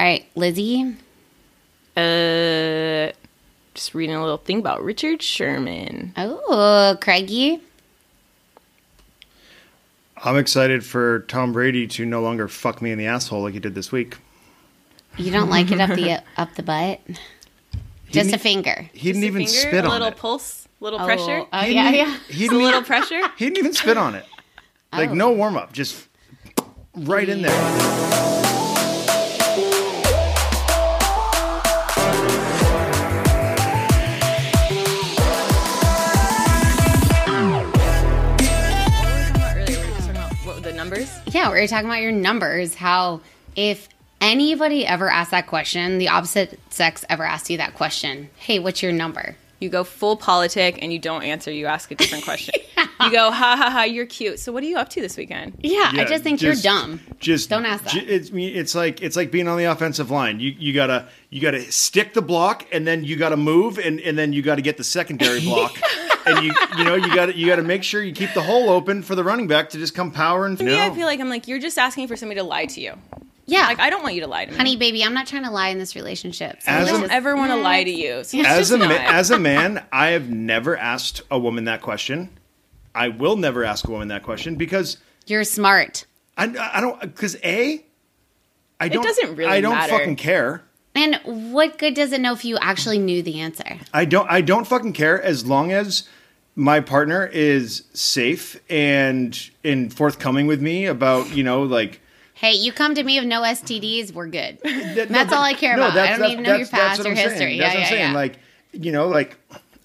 All right, Lizzie. Uh, just reading a little thing about Richard Sherman. Oh, Craigie. I'm excited for Tom Brady to no longer fuck me in the asshole like he did this week. You don't like it up the up the butt? Just a finger. He didn't Just a even finger, spit a on little it. pulse, little Oh, pressure. Oh yeah, yeah. He a didn't, little pressure. he didn't even spit on it. Like Oh. no warm up, just right in there. Yeah, we were talking about your numbers. How if anybody ever asked that question, the opposite sex ever asked you that question, hey, what's your number? You go full politic and you don't answer. You ask a different question. You go, ha ha ha, you're cute. So what are you up to this weekend? Yeah, I just think just- you're dumb. Just Don't ask that. ju- It's it's like it's like being on the offensive line. You you gotta you gotta stick the block and then you gotta move and, and then you gotta get the secondary block. and you you know you gotta you gotta make sure you keep the hole open for the running back to just come powering To through. me, I feel like I'm like, you're just asking for somebody to lie to you. Yeah, Like, I don't want you to lie to me. honey, baby, I'm not trying to lie in this relationship. So As I a- let's don't just- ever want to lie to you. So as a ma- as a man, I have never asked a woman that question. I will never ask a woman that question because you're smart. I, I don't because a I don't doesn't really I don't matter. fucking care. And what good does it know if you actually knew the answer? I don't I don't fucking care as long as my partner is safe and and forthcoming with me about you know like Hey, you come to me with no STDs, we're good. that- That's all I care about. I don't need to know your that's- that's past what or I'm saying. history. That's Yeah, what I'm yeah, saying. yeah. Like you know like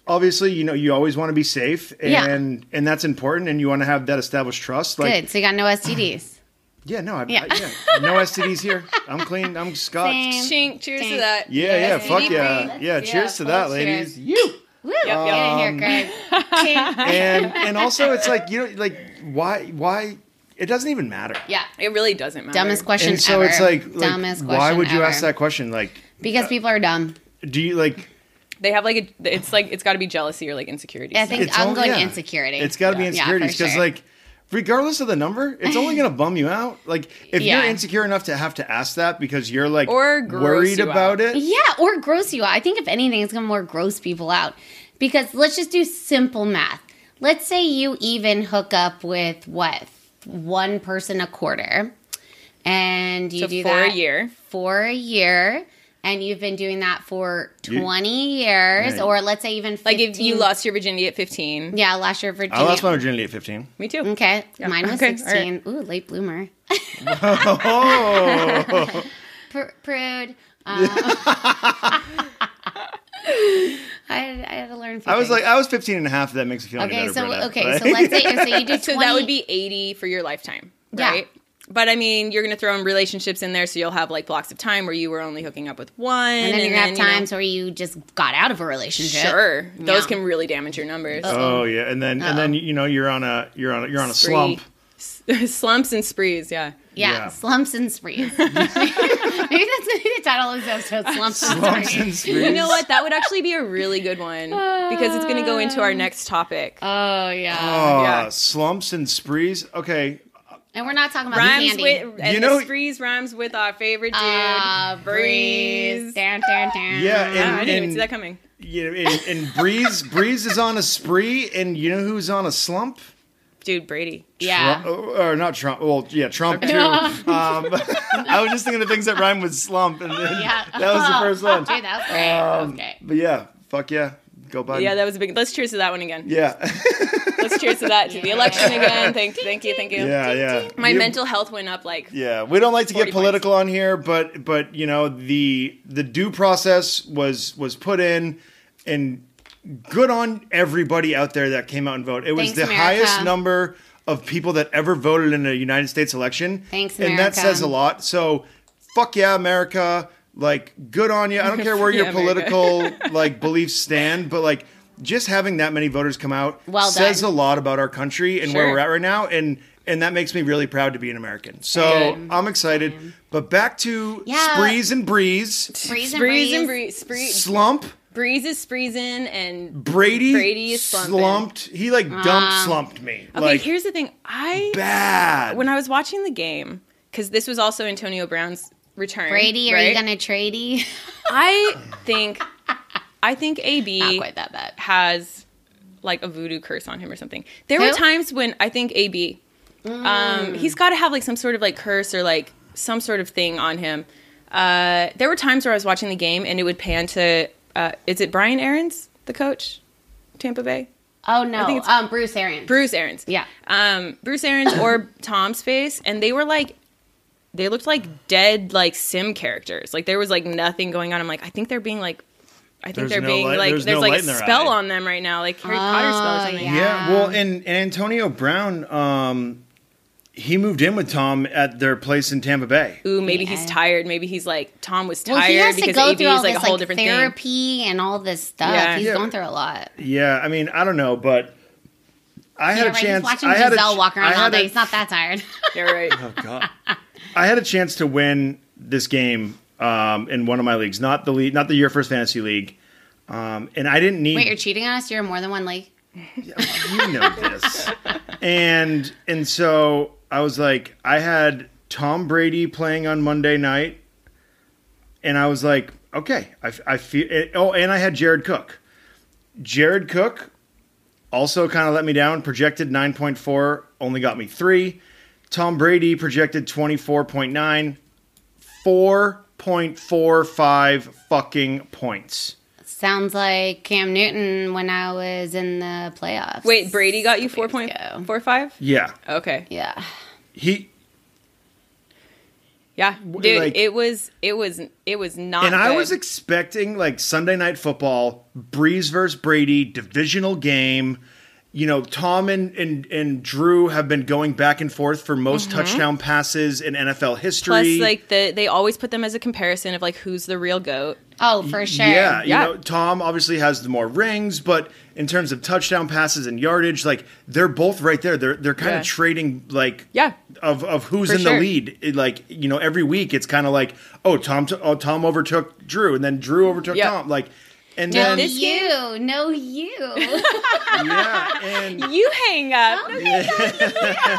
obviously you know you always want to be safe and Yeah. and that's important and you want to have that established trust. Like good. So you got no STDs. yeah no I, Yeah. I- yeah no STDs here. I'm clean. I'm Scott. Same. Chink, cheers Dang. to that. Yeah, yeah, STD fuck yeah, yeah. yeah, Cheers to full that, cheers. ladies. You. Woo! yep. Get in here, um, Craig. And and also it's like you know like why why it doesn't even matter. yeah. It really doesn't matter. Dumbest question And so ever. it's like, like dumbest why would you ever. ask that question? Like, Because uh, people are dumb. do you like? They have like a. It's like it's got to be jealousy or like insecurity. I think It's I'm all- going yeah. insecurity. It's got to be Yeah, insecurities for because sure. like. Regardless of the number, it's only going to bum you out. Like if Yeah. you're insecure enough to have to ask that because you're like Or worried you about out. it. Yeah, or gross you out. I think if anything, it's gonna more gross people out. Because let's just do simple math. Let's say you even hook up with what one person a quarter, and you So do for that a year. for a year, and you've been doing that for You- twenty years, Yeah. or let's say even 15, Like if you lost your virginity at 15. yeah, last year Virginia. I lost my virginity at 15. Me too. Okay, Yeah, mine was okay, all right. sixteen. Ooh, late bloomer. Oh, Pr- prude. Um, I, had, I had to learn. a few I was things. like, I was 15 and a half. That makes me feel any Okay, better. so Britta. okay, Like- so let's say so you do 20, So that would be 80 for your lifetime, Yeah. right? But I mean, you're going to throw in relationships in there, so you'll have like blocks of time where you were only hooking up with one, and then you're gonna have you know- times where you just got out of a relationship. Sure, those can really damage your numbers. Oh yeah, and then and then you know you're on a you're on a, you're on a Spree. slump. Slumps and sprees, yeah. Yeah, Yeah. slumps and sprees. Maybe that's gonna the title of this episode. Slumps, and Slumps sprees. and sprees. You know what? That would actually be a really good one because it's going to go into our next topic. Oh yeah, Oh, Yeah. slumps and sprees. Okay, and we're not talking about rhymes candy. with and You know- the sprees rhymes with our favorite dude, Ah, Brees. breeze. Down, down, down. Yeah, Ah, I and- didn't even and- see that coming. you know, and, and Brees Brees is on a spree, and you know who's on a slump? Dude, Brady. yeah. Trump, or not Trump. Well, yeah, Trump too. um, I was just thinking of things that rhyme with slump, and then Yeah. that was the first one. Dude, that was great. was great. But yeah, fuck yeah, go Biden. Yeah, that was a big. Let's cheers to that one again. yeah, Let's cheers to that to the election again. Thank, you. thank you, thank you. yeah, yeah. My You- mental health went up like Yeah, we don't like to get political on here, but but you know the the due process was was put in, and good on everybody out there that came out and voted. It was Thanks, the America. highest number of people that ever voted in a United States election. Thanks, America. and that says a lot. So, fuck yeah, America! Like, good on you. I don't care where your Yeah, America. political like beliefs stand, but like. Just having that many voters come out Well says a lot about our country and where we're at right now, and and that makes me really proud to be an American. So Good. I'm excited. But back to Yeah. sprees and breeze, Brees and Brees and breeze. Bree, spree, slump. Brees is spreezing and Brady, Brady is slumping. slumped. He like dumped Ah. slumped me. Okay, like here's the thing. I bad. when I was watching the game because this was also Antonio Brown's return. Brady, are you gonna trade? I think, I think Not AB quite that bad. has like a voodoo curse on him or something. There were times when I think AB, um, he's got to have like some sort of like curse or like some sort of thing on him. Uh, there were times where I was watching the game and it would pan to, uh, is it Brian Arians the coach, Tampa Bay? Oh no, I think it's- um, Bruce Arians. Bruce Arians. Yeah. Um, Bruce Arians or Tom's face, and they were like, they looked like dead like sim characters. Like there was like nothing going on. I'm like, I think they're being like, I think There's they're no being light- like, there's there's, no like a spell eye. on them right now, like Harry Potter spell or Oh, something. yeah. Yeah, well, and, and Antonio Brown, um, he moved in with Tom at their place in Tampa Bay. Ooh, maybe he's tired. Maybe he's like Tom was tired Well, he has to because go AB through all is like this a whole like different thing. therapy and all this stuff. Yeah. He's Yeah. going through a lot. Yeah, I mean, I don't know, but I had Yeah, a right. chance. He's watching I had a Gisele ch- walk around all day. a- He's not that tired. You're right. Oh God, I had a chance to win this game um, in one of my leagues, not the league, not the Your First Fantasy League, um, and I didn't need. Wait, you're cheating on us? You're in more than one league? you know this. and and so I was like, I had Tom Brady playing on Monday night, and I was like, okay, I, I feel. It, oh, and I had Jared Cook. Jared Cook also kind of let me down. Projected nine point four, only got me three. Tom Brady projected twenty four point nine, four point four five fucking points. Sounds like Cam Newton when I was in the playoffs. Wait, Brady got you Couple four years four five. Yeah, Okay. Yeah. he Yeah, dude, like- it was it was it was not. and I was expecting like Sunday night football, Brees versus Brady, divisional game. You know, Tom and, and, and Drew have been going back and forth for most touchdown passes in NFL history. Mm-hmm. Plus, like the they always put them as a comparison of like who's the real goat. Oh, for sure. Yeah, you Yeah. know, Tom obviously has the more rings, but in terms of touchdown passes and yardage, like they're both right there. They're they're kind Yeah. of trading like Yeah. of of who's For in sure. the lead. It, like you know, every week it's kind of like oh Tom t- oh, Tom overtook Drew, and then Drew overtook Yeah. Tom. Like and No, then this you. No, you. yeah, and You hang up. Uh,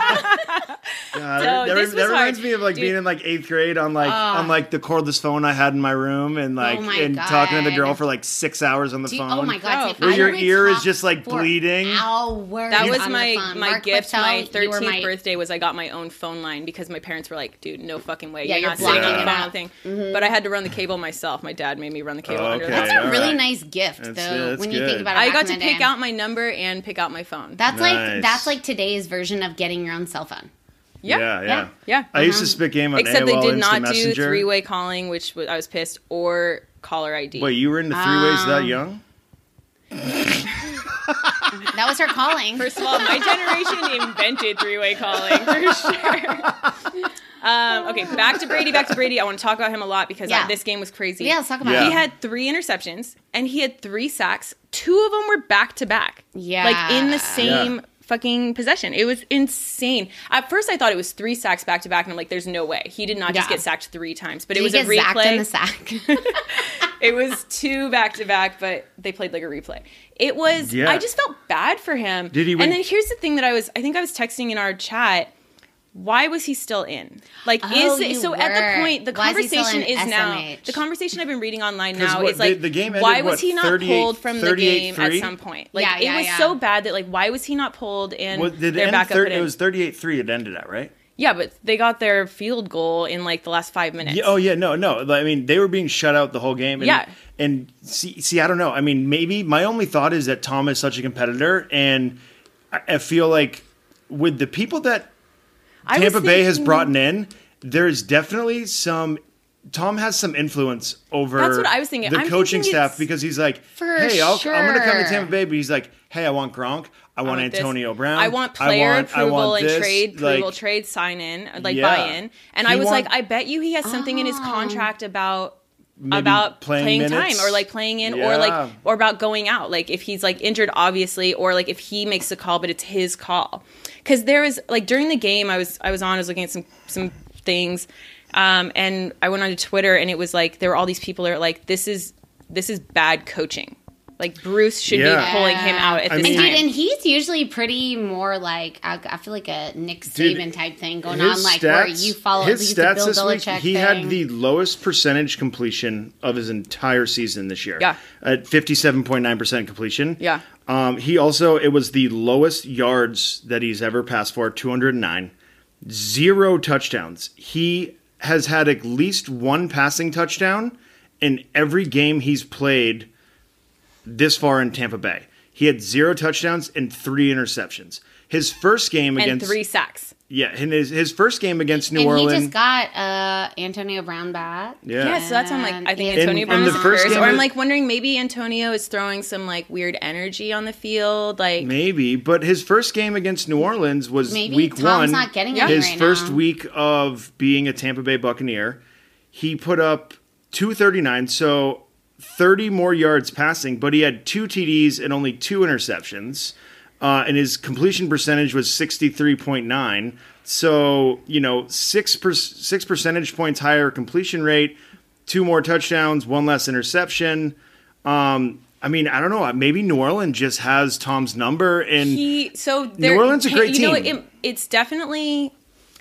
So that, this that reminds me of like Dude. being in like eighth grade on like on like the cordless phone I had in my room and like Oh my and talking to the girl for like six hours on the Do you- phone. oh my god! Bro. Where I your ear is just, like, bleeding. Hours That was my my Mark gift. Patel, my thirteenth my- birthday was I got my own phone line because my parents were like, "Dude, no fucking way. Yeah, you're, you're not sticking blocking a it phone out. on thing." But I had to run the cable myself. My dad made me run the cable Oh, under okay. the That's a really right. Nice gift, That's- though. that's when you think about it, I got to pick day. out my number and pick out my phone. That's Nice. like that's like today's version of getting your own cell phone. yeah, yeah, yeah. Yeah. yeah. I used to spit game on Except AOL they did Instant not do Messenger. three way calling, which was, I was pissed, or caller ID. Wait, you were into three ways that Um, young? That was her calling. First of all, my generation invented three way calling for sure. Um, okay, back to Brady. Back to Brady. I want to talk about him a lot because I- this game was crazy. yeah, let's talk about Yeah. it. He had three interceptions and he had three sacks. Two of them were back to back. Yeah. Like in the same Yeah. fucking possession. It was insane. At first, I thought it was three sacks back to back, and I'm like, there's no way. He did not just get sacked three times, but Did it was he a get zacked in replay. the sack? it was two back to back, but they played like a replay. It was. Yeah. I just felt bad for him. Did he win- And then here's the thing that I was. I think I was texting in our chat. Why was he still in? Like, Oh, is it, you so at the point the Why is he still conversation in is now the conversation I've been reading online now what, is like the- the game ended, why was what, he not pulled from the game at some point? Like Yeah, it was yeah. so bad that like why was he not pulled and Well, did it their end backup thir- put in? it was 38-3 it ended at, right? yeah, but they got their field goal in like the last five minutes. Yeah, oh yeah, no, no. I mean, they were being shut out the whole game. And, Yeah. And see, see, I don't know. I mean, maybe my only thought is that Tom is such a competitor, and I, I feel like with the people that I Tampa Bay has brought in, there's definitely some. Tom has some influence over That's what I was thinking. the I'm coaching thinking staff because he's like, "Hey, I'll, I'm going to come to. Tampa Bay," but he's like, "Hey, I want Gronk, I want, want this. Antonio Brown, I want player want- I approval want and this." trade approval, Like, trade sign in, like Yeah. buy in. And He I was want- like, I bet you he has something in his Oh. contract about about playing playing, time or like playing in Yeah. or like or about going out. Like if he's like injured, obviously, or like if he makes the call, but it's his call. Because there was like during the game, I was I was on, I was looking at some some things, um, and I went onto Twitter, and it was like there were all these people that are like, this is this is bad coaching. Like Bruce should Yeah. be pulling him out at I this mean- And time. dude, and he's usually pretty more like I, I feel like a Nick Dude, Saban type thing going on, like where you follow his he's stats Bill this week. Belichick He thing. had the lowest percentage completion of his entire season this year. Yeah. at fifty-seven point nine percent completion. Yeah. Um, he also it was the lowest yards that he's ever passed for, two hundred and nine. Zero touchdowns. He has had at least one passing touchdown in every game he's played this far in Tampa Bay. He had zero touchdowns and three interceptions. His first game against and against three sacks. yeah, and his his first game against New and Orleans. he just got uh, Antonio Brown back. yeah. Yeah, so that's why I'm like, I think Antonio and Brown the is a first game Or I'm like wondering maybe Antonio is throwing some like weird energy on the field. Like Maybe, but his first game against New Orleans was Maybe week Tom's one. not getting Yeah. his right first now. week of being a Tampa Bay Buccaneer, he put up 239, so 30 more yards passing, but he had two TDs and only two interceptions. Uh, and his completion percentage was 63.9. So, you know, six, per- six percentage points higher completion rate, two more touchdowns, one less interception. Um, I mean, I don't know. Maybe New Orleans just has Tom's number, and he so there, Orleans a great you know, it, it's definitely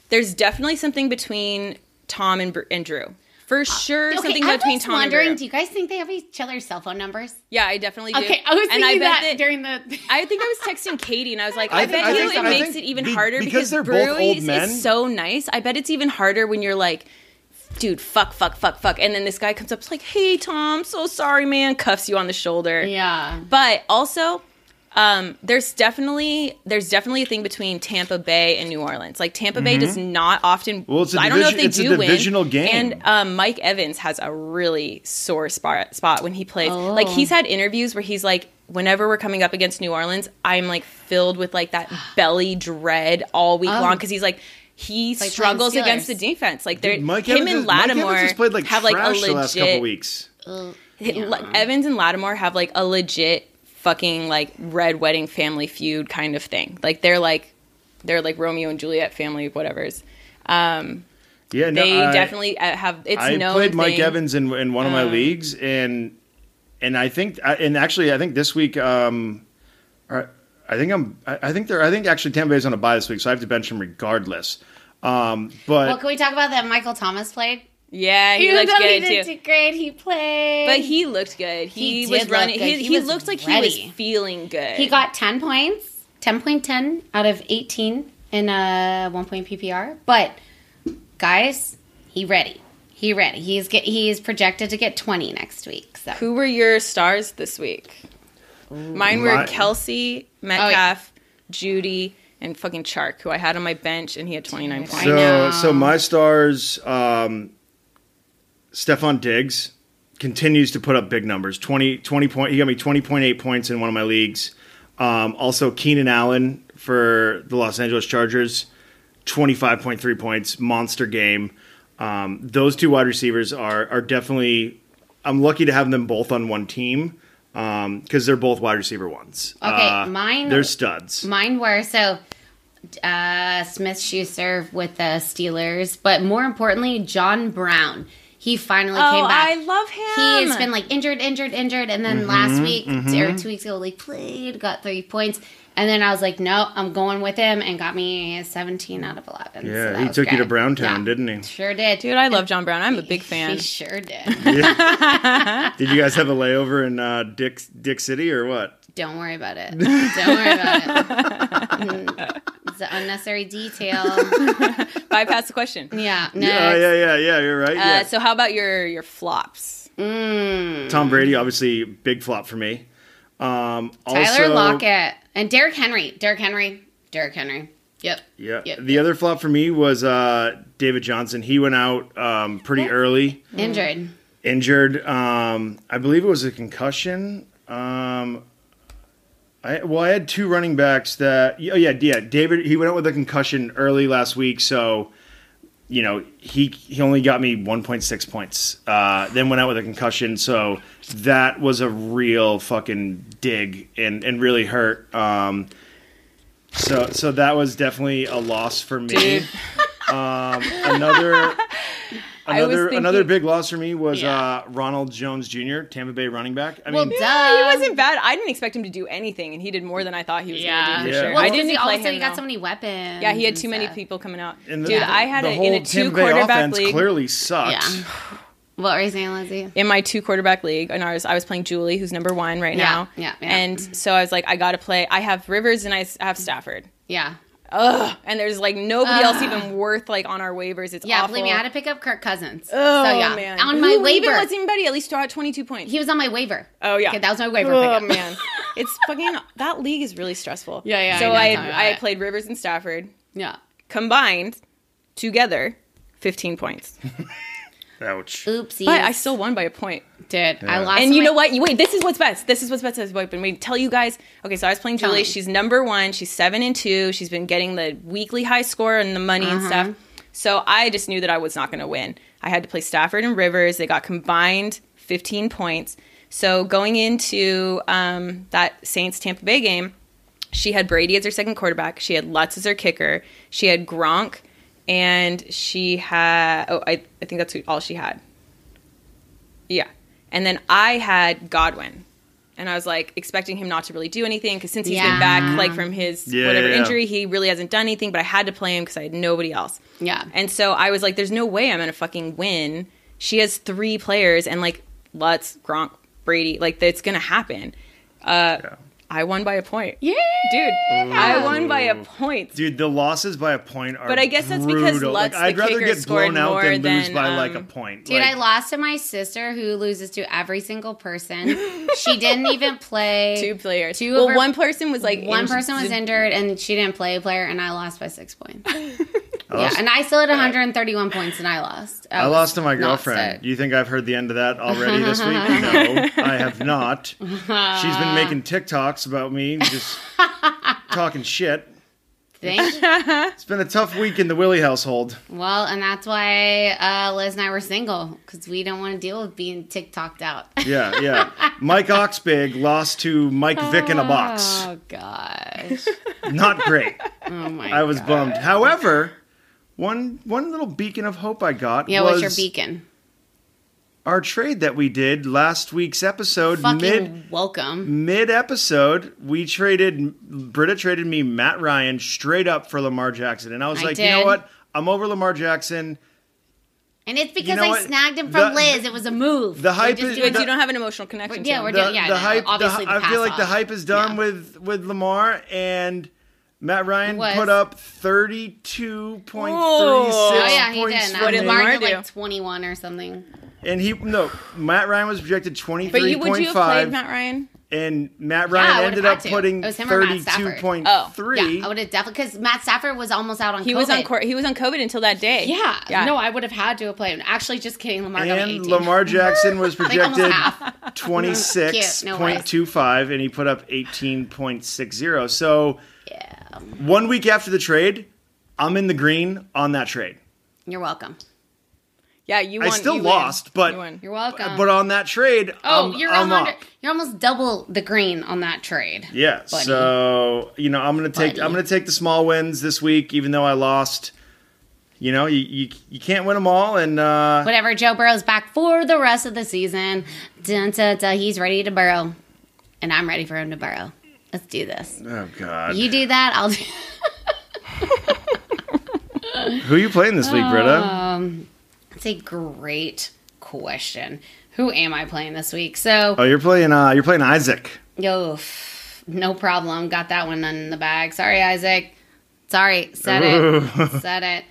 there's definitely something between Tom and, and Drew. For uh, sure, Okay, something I between was Tom wondering, and do you guys think they have each other's cell phone numbers? Yeah, I definitely do. Okay, I was and thinking I bet that, during the. I think I was texting Katie and I was like, I, I bet think- I you think- it I makes it even be- harder because because, they're both old men. is so nice. I bet it's even harder when you're like, dude, fuck, fuck, fuck, fuck. And then this guy comes up, it's like, hey, Tom, so sorry, man, cuffs you on the shoulder. yeah. But also, um, there's definitely there's definitely a thing between Tampa Bay and New Orleans. Like Tampa Bay does not often. Mm-hmm. Well, it's a I don't know if they division- it's a do divisional win. game. And um, Mike Evans has a really sore spot spot when he plays. Oh. Like he's had interviews where he's like, whenever we're coming up against New Orleans, I'm like filled with like that belly dread all week Oh. long because he's like. He like struggles Steelers. against the defense. Like they're Mike him Evans, and has- Mike Lattimore Evans has played like have like a legit the last couple weeks. L- Evans and Lattimore have like a legit fucking like red wedding family feud kind of thing. Like they're like they're like Romeo and Juliet family whatever's. Um, Yeah, no, they I- definitely uh, have. It's I known played Mike. Evans in in one of my Um, leagues, and and I think and actually I think this week, um, I I think I'm I I think they're I think actually Tampa Bay's on a bye this week, so I have to bench him regardless. Um, but Well, can we talk about that? Michael Thomas played. Yeah, he, Even looked though good he did too. do great, he played. But he looked good. He, He was did running. look good. He, He he was looked like he was feeling good. he got ten points, ten point ten out of eighteen in a one point PPR. But guys, he ready. He ready. He's get. He is projected to get twenty next week. So Who were your stars this week? Mine were My- Kelce, Oh, Metcalf, Jeudy, and fucking Chark, who I had on my bench, and he had 29 points. So so my stars, um, Stefon Diggs continues to put up big numbers. 20, 20 point. He got me twenty point eight points in one of my leagues. Um, also, Keenan Allen for the Los Angeles Chargers, twenty five point three points, monster game. Um, those two wide receivers are are definitely. I'm lucky to have them both on one team because they're both wide receiver ones. Okay, Uh, mine- They're studs. Mine were so uh, Smith Schuster with the Steelers, but more importantly, John Brown. He finally Oh, came back. I love him. He has been like injured, injured, injured, and Mm-hmm, then last week or two weeks ago, like played, got three points, and then I was like, no, I'm going with him, and got me 17 out of 11. Yeah, that he was took you to. Browntown, Yeah. didn't he? Sure did, Dude, I love John Brown. I'm a big fan. He sure did. Did you guys have a layover in uh, Dick Dick City or what? Don't worry about it. Don't worry about it. it's an unnecessary detail. Bypass the question. Yeah. Next. Yeah, yeah, yeah, yeah. You're right. Uh, yeah. so how about your your flops? Mm. Tom Brady, obviously, big flop for me. Um, Tyler also, Lockett and Derrick Henry. Derrick Henry. Derrick Henry. Yep. Yeah. Yep, the other flop for me was uh, David Johnson. He went out um, pretty early, Injured. injured. Um, I believe it was a concussion. Um, I, well, I had two running backs that. Oh yeah, yeah. David. He went out with a concussion early last week, so you know he he only got me 1.6 points. Uh, then went out with a concussion, so that was a real fucking dig and and really hurt. Um, so so that was definitely a loss for me. Um, another Another thinking- another big loss for me was Yeah. uh, Ronald Jones Jr., Tampa Bay running back. I Well, mean. Yeah, he wasn't bad. I didn't expect him to do anything, and he did more than I thought he was Yeah. going to do for Yeah. sure. Well, I because didn't he play also him. he got though. so many weapons. yeah, he had too many people coming out. and the, Dude, the- I had the it whole in a two Tampa Bay quarterback offense league. clearly sucks. Yeah. What were you saying, Lizzie? in my two quarterback league, and I was I was playing Julie, who's number one right Yeah, now. yeah, yeah. And so I was like, I got to play. I have Rivers and I have Stafford. Yeah. Ugh. And there's like nobody else even worth like on our waivers. It's Yeah, awful. believe me, I had to pick up Kirk Cousins. Oh so yeah, man, on my Who waiver, Even wasn't even. At least throw out 22 points. he was on my waiver. oh yeah, Okay, that was my waiver Oh pickup. man, it's fucking that league is really stressful. Yeah, yeah, So I know, I tell me about I played Rivers and Stafford Yeah. combined together, 15 points. Ouch. Oopsie. But I still won by a point. Did. I Yeah. lost. And you my- know what? You wait. This is what's best. This is what's best. Wait, but wait. Tell you guys. Okay, so I was playing Julie. me. She's number one. She's seven and two. She's been getting the weekly high score and the money and Uh-huh. stuff. So I just knew that I was not going to win. I had to play Stafford and Rivers. They got combined 15 points. So going into um, that Saints Tampa Bay game, she had Brady as her second quarterback. She had Lutz as her kicker. She had Gronk, and she had oh I, I think that's who- all she had. Yeah. And then I had Godwin. And I was like expecting him not to really do anything because since he's Yeah. been back like from his Yeah, whatever yeah, yeah. injury, he really hasn't done anything. But I had to play him because I had nobody else. Yeah. And so I was like, "There's no way I'm gonna fucking win." She has three players and like Lutz, Gronk, Brady. Like it's gonna happen. Uh, Yeah. I won by a point. Yeah. Dude, I won by a point. Dude, the losses by a point are But I guess that's because brutal. Lutz, like, the I'd rather get blown out more than lose than, by like a um, point. Dude, Like, I lost to my sister who loses to every single person. she didn't even play. Two players. Two well, her- one person was like One injured- person was injured and she didn't play a player, and I lost by six points. Yeah, and I still had 131 points, and I lost. I was lost to my girlfriend. sick. You think I've heard the end of that already this week? No, I have not. She's been making TikToks about me, just talking shit. Think? It's been a tough week in the Willie household. well, and that's why uh, Liz and I were single because we don't want to deal with being TikToked out. Yeah, yeah. Mike Oxbig lost to Mike Vick in a box. Oh gosh. Not great. Oh my. I was God. bummed. However, one one little beacon of hope I got Yeah, was what's your beacon? Our trade that we did last week's episode. Fucking mid welcome. mid episode, we traded Britta traded me Matt Ryan straight up for Lamar Jackson, and I was I like, you know what? I'm over Lamar Jackson. And it's because know I what? snagged him from The- Liz. It was a move. the hype just is- doing- But you don't have an emotional connection. Yeah, to we're him. Doing- yeah, the no, hype. Obviously the I feel like the hype is done Yeah. with with Lamar and. Matt Ryan put up thirty-two point three Oh. six Oh yeah, he points did. for What did me. Lamar Lamar did like 21 or something. And he no, Matt Ryan was projected But you would you have played Matt Ryan? and Matt Ryan would've ended up to. putting It was him or Matt thirty-two Stafford. point Oh. Yeah, I would have definitely because Matt Stafford was almost out on He COVID. was on court. He was on COVID until that day. Yeah, Yeah. No, I would have had to have played. Actually, just kidding. Lamar and 18. Lamar Jackson was projected half. twenty-six Cute, no point two five, and he put up eighteen point six zero. So Yeah, one week after the trade, I'm in the green on that trade. you're welcome. Yeah, you I still you lost, win. but You won. You're welcome. but on that trade, oh, I'm, you're I'm a up. You're almost double the green on that trade. Yeah. buddy. So you know, I'm gonna take Buddy. I'm gonna take the small wins this week, even though I lost. You know, you you, you can't win them all, and uh, Whatever. Joe Burrow's back for the rest of the season. Dun, dun, dun, he's ready to burrow, and I'm ready for him to burrow. Let's do this. oh god, You do that, I'll do. who are you playing this week, Britta? Um, That's a great question. Who am I playing this week? So, oh, you're playing uh, you're playing Isaac. yo, no problem. Got that one in the bag. Sorry, Isaac. Sorry, said it. said it.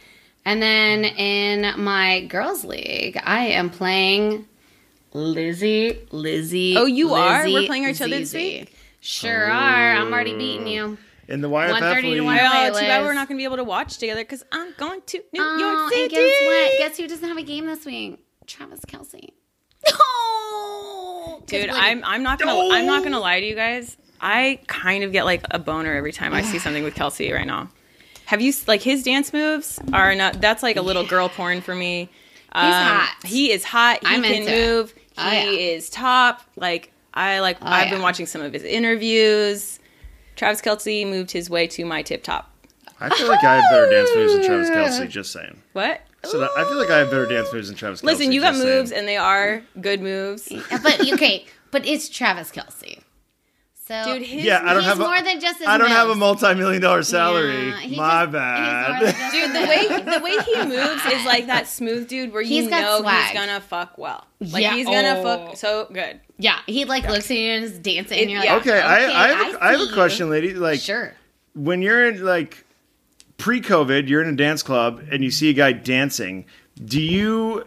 And then in my girls' league, I am playing Lizzie. Lizzie. Oh, you are? We're playing each other this week? Sure are. I'm already beating you. In the YFF 130 to league. 1. Well, Hey, too bad we're not going to be able to watch together because I'm going to New Oh, York City. and guess what? Guess who doesn't have a game this week? Travis Kelce. Oh, Dude, I'm I'm not gonna I'm not gonna lie to you guys. I kind of get like a boner every time I see something with Kelce right now. Have you s- like his dance moves are not? That's like a little girl porn for me. Um, hot. He is hot. He I'm can into it. move. Oh, he yeah. is top. Like I like. I've been watching some of his interviews. Travis Kelce moved his way to my tip top. I feel like I have better dance moves than Travis Kelce. Just saying. What? So that- I feel like I have better dance moves than Travis. Kelce, Listen, you got just saying. moves, and they are good moves. but okay, but it's Travis Kelce. So Dude, his Yeah, I don't he's have. A, more than just his I don't have a multi-million dollar salary. Yeah, My just- bad. more than just Dude, the way the way he moves is like that smooth dude where you know swag. he's gonna fuck well. Like Yeah. he's gonna Oh. fuck so good. Yeah, he like looks at you and is dancing, and you're Yeah. like, okay, I, I have, a, I have a question, lady. Like, Sure. when you're in like pre-COVID, you're in a dance club and you see a guy dancing. Do you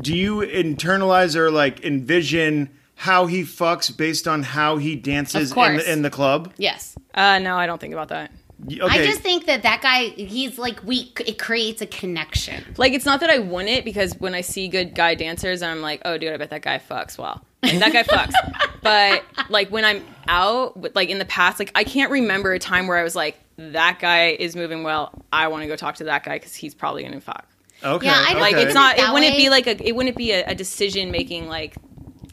do you internalize or like envision how he fucks based on how he dances Of in course. the, in the club? Yes. Uh no, I don't think about that. Y- Okay. I just think that that guy, he's like, we, it creates a connection. Like it's not that I want it because when I see good guy dancers, I'm like, oh dude, I bet that guy fucks well. And that guy fucks. But like when I'm out, with- like in the past, like I can't remember a time where I was like, that guy is moving well. I want to go talk to that guy because he's probably gonna fuck. okay. Yeah, I don't Like okay. it's not. It That wouldn't way- be like a. It wouldn't be a, a decision making like.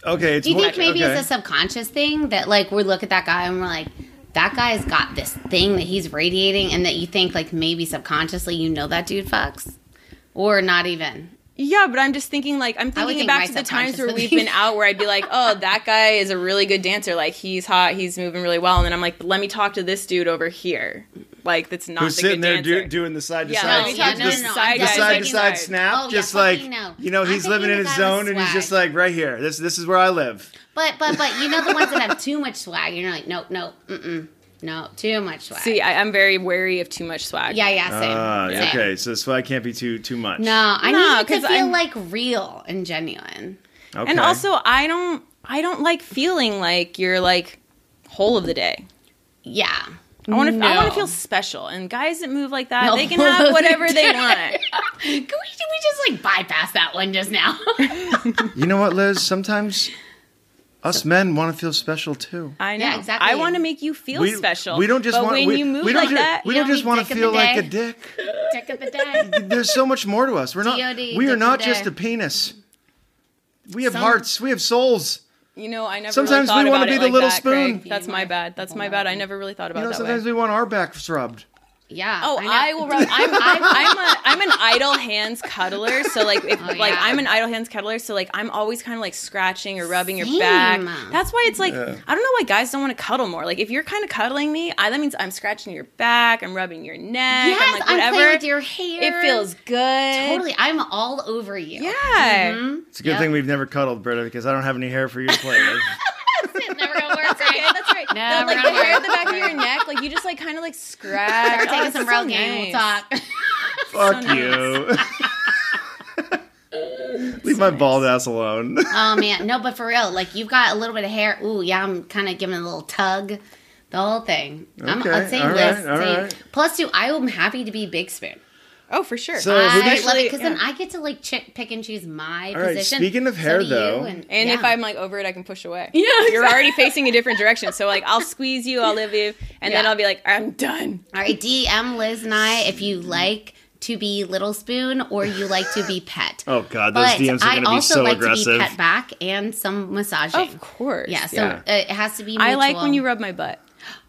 Okay. It's Do you more- think maybe okay. it's a subconscious thing that like we look at that guy and we're like, that guy's got this thing that he's radiating, and that you think like maybe subconsciously you know that dude fucks, or not even. Yeah, but I'm just thinking like I'm thinking think back to the times where we've been out where I'd be like, oh, that guy is a really good dancer. Like he's hot, he's moving really well, and then I'm like, let me talk to this dude over here. Like that's not Who's the sitting good there dancer. do, doing the side to Yeah, side, let yeah, no, no, no, side the side to thinking- side snap, Oh, yeah, just like no. you know, he's living in his the guy with zone, and he's just like right here. This this is where I live. But but but you know the ones that have too much swag, you're like, nope, nope, mm no, too much swag. See, I, I'm very wary of too much swag. yeah, yeah, same. Ah, same. okay. So swag can't be too too much. No, I No, need it to 'cause feel I'm- like real and genuine. Okay. And also, I don't. I don't like feeling like you're like whole of the day. Yeah. I want to. I want No. to feel special. And guys that move like that, No. they can have whatever they want. Can we, can we just like bypass that one just now? You know what, Liz? Sometimes us men want to feel special too. I know. Yeah, exactly. I want to make you feel special. We don't just but want. when we, you move we don't like ju- that, We don't don't just want to feel like a dick. Dick of the day. There's so much more to us. We're not. DOD, we are not just a penis. We have Some- hearts. We have souls. You know, I never. Sometimes really we wanna be the like little that, spoon. Craig. That's my bad. That's my bad. I never really thought about You know, it that sometimes way. we want our backs rubbed. Yeah. Oh, know. I, will rub. I'm, I'm, I'm, a, I'm an idle hands cuddler. So like, if Oh, like. I'm an idle hands cuddler. So like, I'm always kind of like scratching or rubbing your back. That's why it's like Yeah. I don't know why guys don't want to cuddle more. Like if you're kind of cuddling me, I, that means I'm scratching your back. I'm rubbing your neck. Yes, I'm like I'm playing with your hair. it feels good. Totally. I'm all over you. Yeah. Mhm. It's a good Yep. thing we've never cuddled, Britta, because I don't have any hair for you to play with. It never gonna work. Okay, that's right. No, the, like gonna the hair at the back of your neck, like you just like kind of like scratch. Start Oh, taking it's some so real game. We'll talk. Fuck you. Leave my bald ass alone. oh man, no, but for real, like you've got a little bit of hair. Ooh, yeah, I'm kind of giving it a little tug. The whole thing. I'm Okay, let's say all this. right, all say- right. Plus, two, I am happy to be Big Spoon. Oh, for sure. So- I did- love it Actually, because then. I get to like ch- pick and choose my All right, position. speaking of hair, do you, though- and, And if. I'm like over it, I can push away. Yeah, You're already facing a different direction. So like I'll squeeze you, I'll live you, and then I'll be like, I'm done. all right, DM Liz and I if you like to be Little Spoon or you like to be pet. Oh god, those but DMs are I going to be also so like to be pet back and some massaging. Of course. Yeah, so Yeah. uh, it has to be. I like when you rub my butt.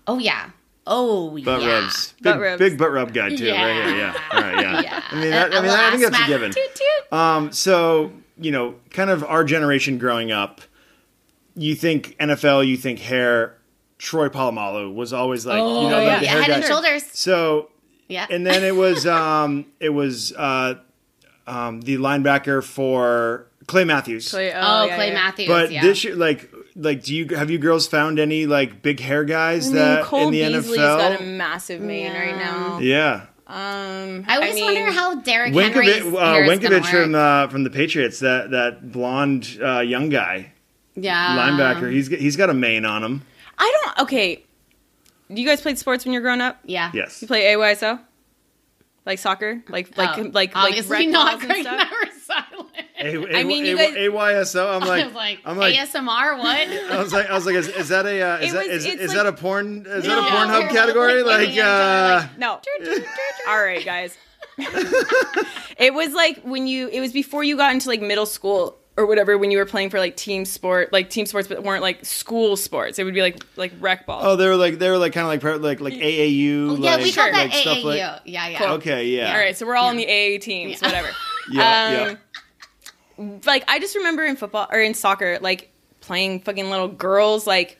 Oh yeah. Oh Butt yeah. rubs. Big, Butt rubs. big butt rub guy too, right here. Yeah. All right, yeah. Yeah. I mean, that, I, mean, I think that's a given. Toot, toot. Um, so you know, kind of our generation growing up, you think NFL, you think hair. Troy Polamalu was always like, you know, yeah. the Yeah, hair head guy. and shoulders. So, Yeah. and then it was, um, it was uh, um, the linebacker for Clay Matthews. Clay- oh, yeah, Clay yeah. Matthews. But yeah. this year, like, like, do you have you girls found any like big hair guys I mean, that Cole in the Beasley's NFL? got a massive mane right now. yeah, Um, I always mean, wonder how Derrick Henry's Winovich, uh, is gonna Winovich from work. uh, from the Patriots, that that blonde uh, young guy yeah linebacker. He's got- he's got a mane on him. I don't. Okay. You guys played sports when you were growing up? yeah Yes. You play AYSO? Like soccer? Like like Oh, like like obviously rec not. balls and Greg stuff? And I were silent. A- I A- mean, you A- guys- AYSO. I'm like, was like, I'm like, ASMR. What? I was like, I was like, is, is that a uh, is that was- is, it's is like- that a porn is No, that a Pornhub category? like Like, looking at each other uh, like, no. All right, guys. it was like when you. It was before you got into like middle school. or whatever when you were playing for like team sport, like team sports, but weren't like school sports. It would be like like rec ball. Oh, they were like they were like kind of like like like AAU. Oh, yeah, like, we call that like AAU. like- yeah, yeah. Okay, yeah. All right, so we're all on the AA teams, Yeah. whatever. Yeah, Um, Like I just remember in football or in soccer, like playing fucking little girls, like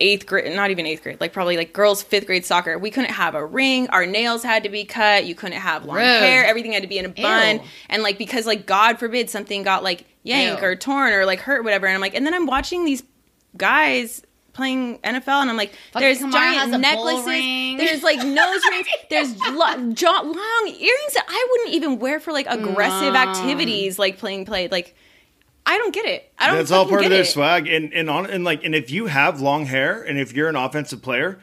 eighth grade, not even eighth grade, like probably like girls fifth grade soccer. We couldn't have a ring. Our nails had to be cut. You couldn't have long Rude. hair. Everything had to be in a bun. Ew. And like because like God forbid something got like yanked Ew. or torn or like hurt, whatever. And I'm like, and then I'm watching these guys playing NFL, and I'm like, Fucking there's Kamara giant has a bull necklaces, there's like nose rings, there's lo- jaw- long earrings that I wouldn't even wear for like aggressive No. activities, like playing play. Like, I don't get it. I don't. That's all fucking part of their it. swag, and and on and like and if you have long hair, and if you're an offensive player,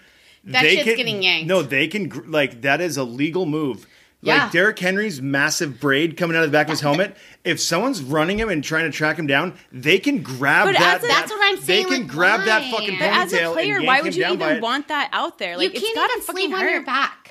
That they shit's can, getting yanked. No, they can like that is a legal move. Yeah. Like Derrick Henry's massive braid coming out of the back of his helmet. If someone's running him and trying to track him down, they can grab But that. as a- that- That's what I'm saying. They can like, grab that why? fucking But As a player, and why would you even want that out there? Like, you it's can't gotta even fucking sleep on hurt. your back.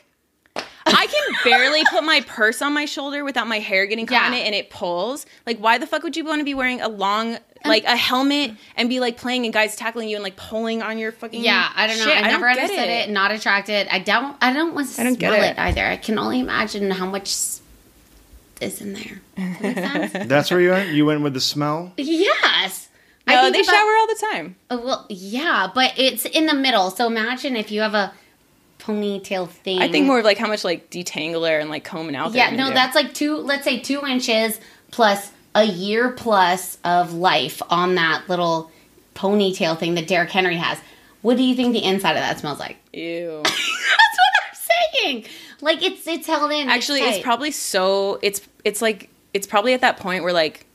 I can barely put my purse on my shoulder without my hair getting caught in it and it pulls. Like, why the fuck would you want to be wearing a long, like a helmet and be like playing and guys tackling you and like pulling on your fucking Yeah, I don't know. shit? I never don't understood it. Not attracted. I don't. I don't want to I don't smell get it. it. either. I can only imagine how much is in there. That? That's where you went. You went with the smell. yes. I think they about- shower all the time. Uh, Well, yeah, but it's in the middle. So imagine if you have a ponytail thing. I think more of like how much like detangler and like combing out. Yeah, no, do. that's like two. Let's say two inches plus a year plus of life on that little ponytail thing that Derrick Henry has. What do you think the inside of that smells like? ew. That's what I'm saying. Like it's it's held in. Actually, it's tight. probably so. It's it's like it's probably at that point where like.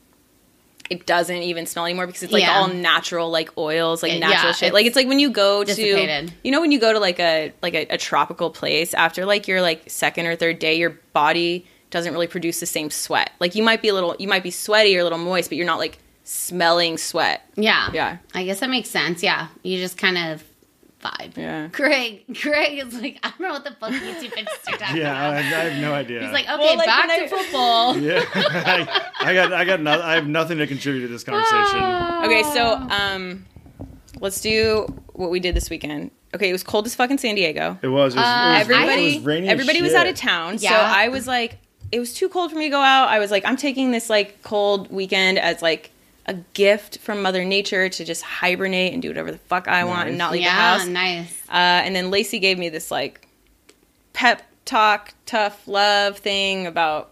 It doesn't even smell anymore because it's like Yeah. all natural, like oils, like It- natural yeah, shit. Like it's like when you go to, dissipated. you know, when you go to like a like a, a tropical place after like your like second or third day, your body doesn't really produce the same sweat. Like you might be a little, you might be sweaty or a little moist, but you're not like smelling sweat. Yeah. Yeah. I guess that makes sense. Yeah. You just kind of vibe. Yeah. Greg, Greg is like, I don't know what the fuck you two bitches are talking Yeah, I, I have no idea. He's like, okay, Well, like, back to I- football. yeah, I, I got, I got, no, I have nothing to contribute to this conversation. Okay, so um, let's do what we did this weekend. Okay, it was cold as fuck in San Diego. It was, it was, it was, Uh, everybody it was rainy as everybody was out of town so i was like it was too cold for me to go out i was like i'm taking this like cold weekend as like a gift from mother nature to just hibernate and do whatever the fuck i want and not leave yeah, the house Yeah, nice. uh, and then lacey gave me this like pep talk tough love thing about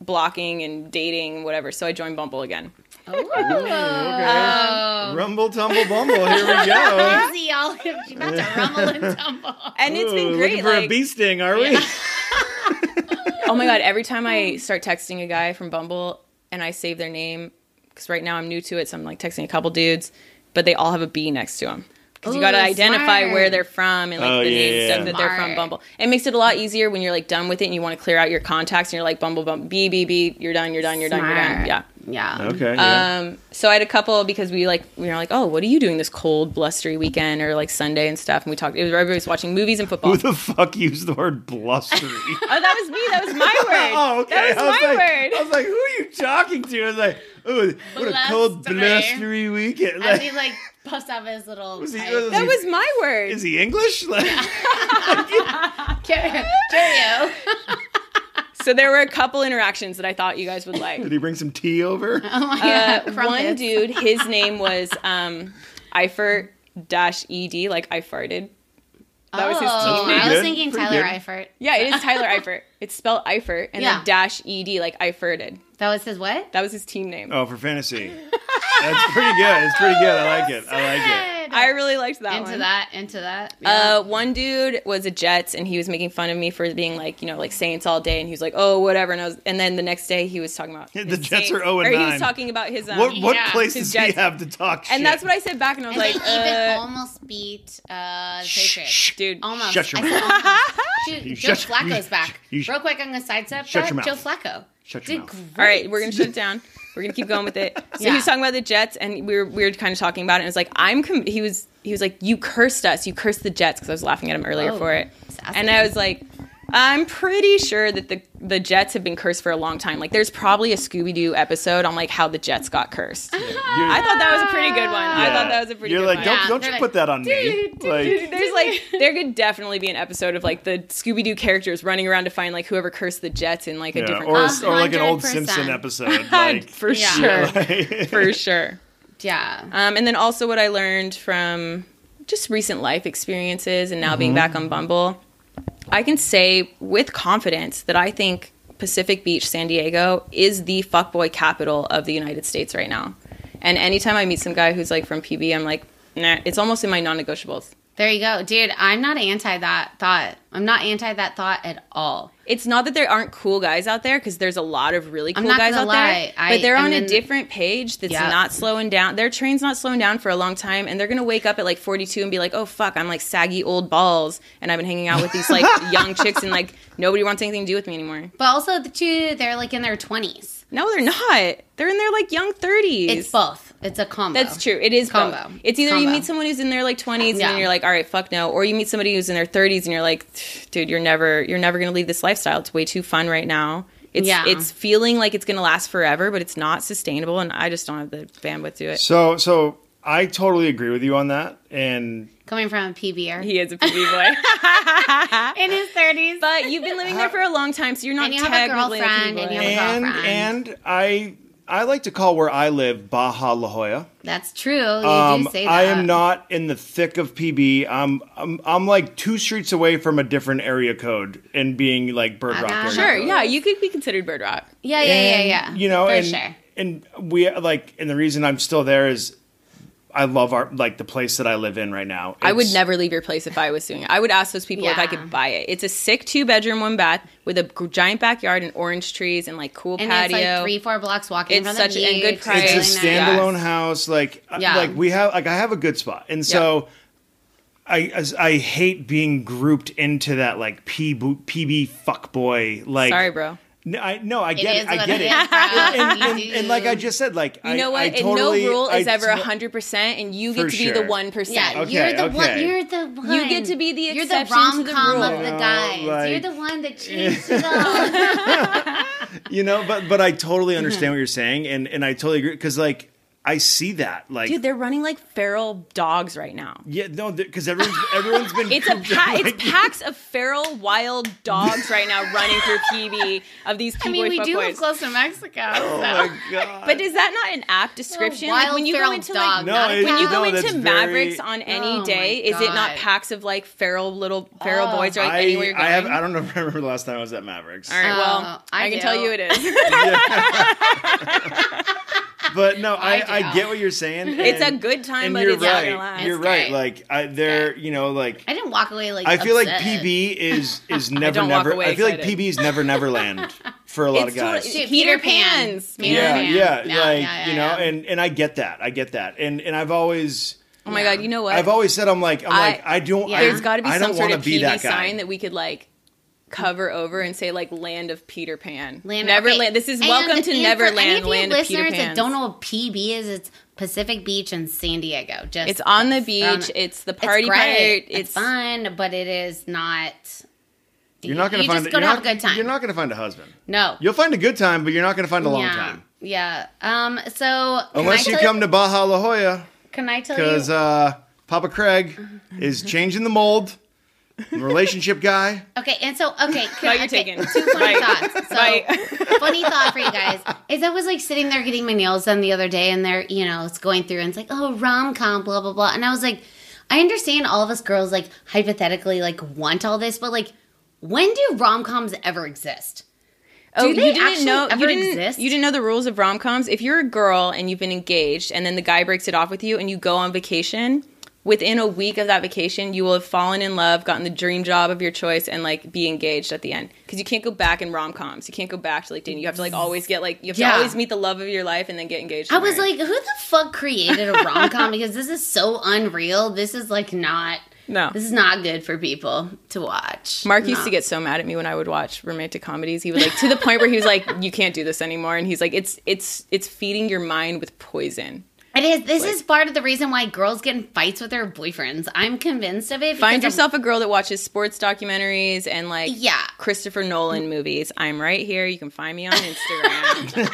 blocking and dating whatever so i joined bumble again Oh. Rumble, tumble, bumble. Here we go. Easy, all she's about to rumble and tumble. and it's Ooh, been great Looking for a bee sting, are we? oh my god every time i start texting a guy from bumble and i save their name because right now i'm new to it so i'm like texting a couple dudes but they all have a b next to them because you got to identify smart. where they're from and like Oh, the yeah, name yeah, stuff yeah. that they're from bumble. It makes it a lot easier when you're like done with it and you want to clear out your contacts and you're like bumble bumble b b b you're done you're done you're done you're done. Yeah Yeah. Okay. Yeah. um, so I had a couple because we like we were like, oh, what are you doing this cold, blustery weekend or like Sunday and stuff? And we talked. It was everybody was watching movies and football. Who the fuck used the word blustery? oh, that was me. That was my word. oh, okay. That was I was my like, word. I was like, who are you talking to? I was like, oh, what a cold, Blustery. blustery weekend. As Like, he like puffs out his little. Was he- was that he- was my word. is he English? Like, Cheerio. Cheerio. So there were a couple interactions that I thought you guys would like. did he bring some tea over? Oh my Uh, one dude, his name was um, Eifert dash ed, like I farted. That was his Oh, team Pretty I was good. thinking Pretty Tyler good. Eifert. Yeah, it is Tyler Eifert. It's spelled Eifert and Yeah. then dash ed, like I farted. That was his what? That was his team name. Oh, for fantasy. That's pretty good. It's pretty good. I like it. I like it. I really liked that into one. that, into that. Uh, one dude was a Jets, and he was making fun of me for being like, you know, like Saints all day, and he was like, "Oh, whatever." And I was, and then the next day he was talking about The Jets Saints- are 0 and or he was talking about his. Um, What what Yeah. place His does he have to talk shit? and that's what I said back, and I was and like, they even uh, almost beat uh, the Patriots. shh. dude, Almost. Shut your mouth. Dude, Joe Flacco's back. Real quick, I'm gonna sidestep Shut that. your Joe. Flacco. Shut your Did mouth. great. All right, we're gonna shut it down. We're gonna keep going with it. So Yeah. he was talking about the Jets, and we were we were kind of talking about it. And it was like I'm. Com- he was he was like, you cursed us. You cursed the Jets because I was laughing at him earlier Oh, for it. sassy. And I was like, I'm pretty sure that the the Jets have been cursed for a long time. Like, there's probably a Scooby Doo episode on like how the Jets got cursed. I thought that was a pretty good one. I thought that was a pretty good one. You're good like, one. don't Yeah, don't they're you like, put that on me. Like, There's like there could definitely be an episode of like the Scooby Doo characters running around to find like whoever cursed the Jets in like a yeah, different or, costume. or like an old Simpson episode. Like, for Yeah. sure, for sure. Yeah. Um, and then also what I learned from just recent life experiences and now being back on Bumble, I can say with confidence that I think Pacific Beach, San Diego is the fuckboy capital of the United States right now. And anytime I meet some guy who's like from PB, I'm like, nah, it's almost in my non-negotiables. There you go. Dude, I'm not anti that thought. I'm not anti that thought at all. It's not that there aren't cool guys out there because there's a lot of really cool guys out lie, there, I- but they're on a different page that's Yep. not slowing down. Their train's not slowing down for a long time, and they're gonna wake up at like 42 and be like, "Oh fuck, I'm like saggy old balls, and I've been hanging out with these like young chicks, and like nobody wants anything to do with me anymore." But also, the two, they're like in their 20s. No, they're not. They're in their like young 30s. It's both. It's a combo. That's true. It is Combo. both. It's either you meet someone who's in their like 20s and Yeah. then you're like, all right, fuck no, or you meet somebody who's in their 30s and you're like, dude, you're never, you're never gonna leave this lifestyle. It's way too fun right now. It's Yeah. it's feeling like it's gonna last forever, but it's not sustainable, and I just don't have the bandwidth to it. so so I totally agree with you on that. And Coming from a PBer He is a PB boy, in his 30s. but you've been living there for a long time, so you're not And you have a technically girlfriend, a and you have a and girlfriend. and I I like to call where I live Baja La Jolla. That's true. You Um, do say that. I am not in the thick of PB. I'm, I'm I'm like two streets away from a different area code and being like Bird Rock Uh, area Sure, code. yeah, you could be considered bird rock. Yeah, yeah, yeah, And, yeah. You know, For and sure. and we like, and the reason I'm still there is I love our like the place that I live in right now. I would never leave your place if I was doing it. I would ask those people if I could buy it. It's a sick two bedroom, one bath with a g- giant backyard and orange trees and like cool And patio. it's like three, four blocks walking It's from such a good price. It's a really nice. standalone house. Like, uh, Yeah. like we have, like I have a good spot, and so I as, I hate being grouped into that like P PB fuck boy. Like, Sorry, bro. No, I no, I get is it. I get it it. is, and, and, and like I just said, like You I, know what? I totally, no rule is I ever to- hundred percent, and you get to be the one percent. Yeah, Okay, you're the one. You're the one. You get to be the You're the exception rom to the com of the No, guys. you're like- the one that changed it all. You know, but but I totally understand what you're saying, and and I totally agree because like I see that, like Dude, they're running like feral dogs right now. yeah, no, because everyone's everyone's been It's a grouped pa- in, it's packs of feral wild dogs right now running through PB of these I mean, we do live close to Mexico. Oh so. my god! But is that not an app description? like when you go into dog, like No, not a it- when you go no, that's into very- Mavericks on any Oh day, is it not packs of like feral little feral Oh. boys right I, anywhere you're I going? have I don't know if I remember the last time I was at Mavericks. All right, well, Oh, I, I can do. tell you it is. But no, I, I I, get what you're saying. It's a good time, but you're it's not right. gonna last. You're It's right. great. Like I, they're you know like I didn't walk away like. I feel like. PB is is never don't never. I feel like excited. PB is never Neverland for a lot It's of guys. totally- Peter Peter Pans. Peter yeah, Pan. yeah, Yeah, like yeah, yeah, you know, yeah. and and I get that. I get that. And and I've always Oh my god, you know what? I've always said I'm like I'm like I don't. Yeah. I, There's got to be some sort of PB that sign that we could like cover over and say like Land of Peter Pan. Land- Neverland. okay. This is And- welcome to Neverland. For any of you Land of listeners Peter Pan. that don't know what PB is, it's Pacific Beach and San Diego. Just It's on the They're on beach. the- It's the party it's great. part. It's, fun, but it is not. You're not going to you find. just go to have not- a good time. You're not going to find a husband. No. You'll find a good time, but you're not going to find a long yeah. time Yeah. Um. So unless you tell come to Baja La Jolla Can I tell because you? uh, Papa Craig is changing the mold. Relationship guy. okay. And so okay. Can No, you're okay, taken. Two funny Bye. thoughts. So Bye. funny thought for you guys is I was like sitting there getting my nails done the other day, and they're you know it's going through, and it's like oh rom com blah blah blah, and I was like, I understand all of us girls like hypothetically like want all this, but like when do rom coms ever exist? Oh, Do they you didn't actually know ever you didn't exist? you didn't know the rules of rom coms. If you're a girl and you've been engaged, and then the guy breaks it off with you, and you go on vacation, within a week of that vacation, you will have fallen in love, gotten the dream job of your choice, and like be engaged at the end. Because you can't go back in rom coms. You can't go back to like dating. You have to like always get like you have Yeah. to always meet the love of your life and then get engaged. I was married. like, who the fuck created a rom com? because this is so unreal. This is like not. no. This is not good for people to watch. Mark used to get so mad at me when I would watch romantic comedies. He would like to the point where he was like, "You can't do this anymore," and he's like, "It's it's it's feeding your mind with poison." It is. This is part of the reason why girls get in fights with their boyfriends. I'm convinced of it. Find because of- yourself a girl that watches sports documentaries and like Yeah. Christopher Nolan movies. I'm right here. You can find me on Instagram.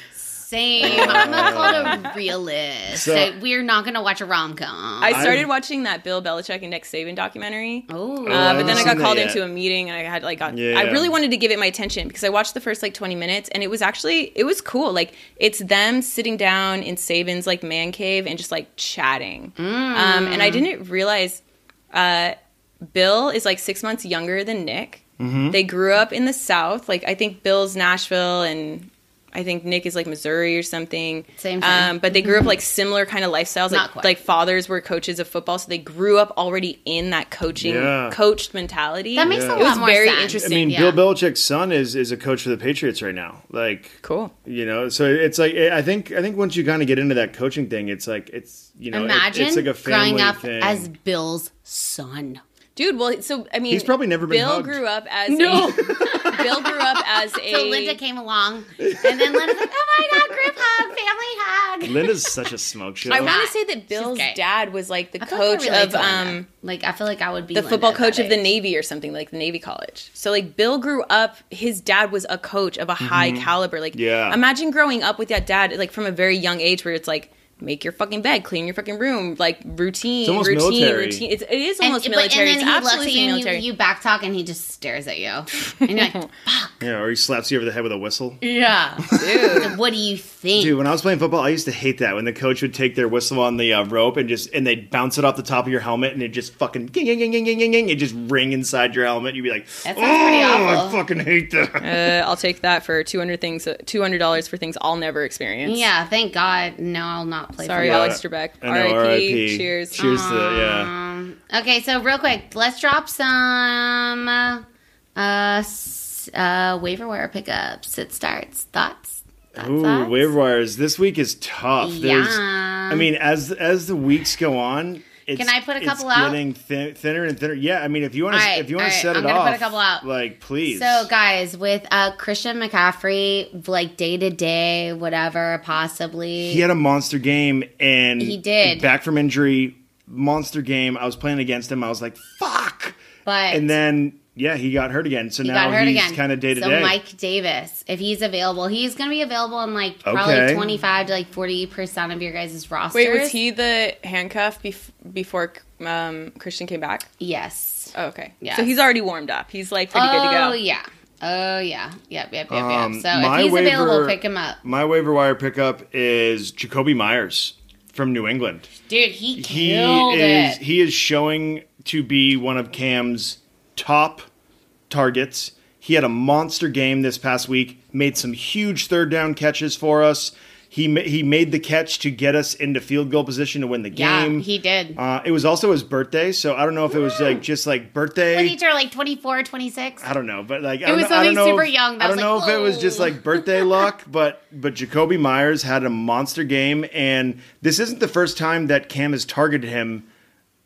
Same. I'm a called a realist. So- So we're not going to watch a rom com. I started watching that Bill Belichick and Nick Saban documentary. Oh, Uh, but then I got called into a meeting and I had like got, Yeah. I really wanted to give it my attention because I watched the first like 20 minutes and it was actually it was cool. Like it's them sitting down in Saban's like man cave and just like chatting. Um, and I didn't realize uh, Bill is like six months younger than Nick. Mm-hmm. They grew up in the South. Like I think Bill's Nashville and I think Nick is like Missouri or something. Same thing. Um, but they grew up like similar kind of lifestyles. Not Like quite. like fathers were coaches of football, so they grew up already in that coaching Yeah. coached mentality. that makes Yeah. a It lot was more very sense. I mean, Yeah. Bill Belichick's son is is a coach for the Patriots right now. Like, cool. you know, so it's like I think I think once you kind of get into that coaching thing, it's like it's you know, it- Imagine it's like a family growing up thing. as Bill's son. Dude, well, so I mean, He's probably never been Bill hugged. grew up as No. a, Bill grew up as a. So Linda came along, and then Linda's like, "Oh my god, group hug, family hug." Linda's such a smoke show. I want to say that Bill's dad was like the I like coach of um like I feel like I would be the Linda football coach of the. Navy or something like the Navy college. So like Bill grew up, his dad was a coach of a high caliber. Like Mm-hmm. Yeah. imagine growing up with that dad like from a very young age where it's like make your fucking bed, clean your fucking room, like routine, It's routine, military. routine. It's, it is And, almost but- military. and then it's he looks at absolutely you and military. you, you back talk, and he just stares at you, and you're like, "Fuck." yeah, or he slaps you over the head with a whistle. "Yeah, dude, what do you think?" Dude, when I was playing football, I used to hate that when the coach would take their whistle on the uh, rope and just and they'd bounce it off the top of your helmet and it just fucking ging ging ging ging ging ging, ging it just ring inside your helmet. You'd be like, That "Oh, I fucking hate that." uh, I'll take that for two hundred things, two hundred dollars for things I'll never experience. Yeah, thank God. No, I'll not play. Sorry, football. Alex Trebek. R.I.P. R.I.P. Cheers. Cheers to yeah. Okay, so real quick, let's drop some uh, s- uh, waiver wire pickups. It starts. Thoughts? Thoughts? Ooh, thoughts? waiver wires. This week is tough. There's, Yeah. I mean, as as the weeks go on, it's, Can I put a couple it's out? getting thin, thinner and thinner. Yeah, I mean, if you want to, if you want all to set I'm it off, put a couple out. like please. So, guys, with uh, Christian McCaffrey, like day to day, whatever, possibly. he had a monster game, and He did. back from injury. Monster game. I was playing against him. I was like, "Fuck!" but And then, yeah, he got hurt again. So he now he's kind of day to so day. Mike Davis, if he's available, he's going to be available in like probably Okay. 25 to like 40 percent of your guys' rosters. Wait, was he the handcuff bef- before um, Christian came back? Yes. Oh, okay. Yes. So he's already warmed up. He's like pretty good to Oh go. yeah. Oh yeah. Yep. Yep. Yep. Yep. Um, so if he's available, pick him up, My waiver wire pickup is Jakobi Meyers from New England. dude. He he killed is it. he is showing to be one of Cam's top targets. He had a monster game this past week. Made some huge third down catches for us. He he made the catch to get us into field goal position to win the game. yeah, he did. uh, it was also his birthday, so I don't know if it was like just like birthday. what did he turn like 24, 26? I don't know, but like I It don't was know, something super if, young I don't know if it was just like birthday luck, but but Jakobi Meyers had a monster game, and this isn't the first time that Cam has targeted him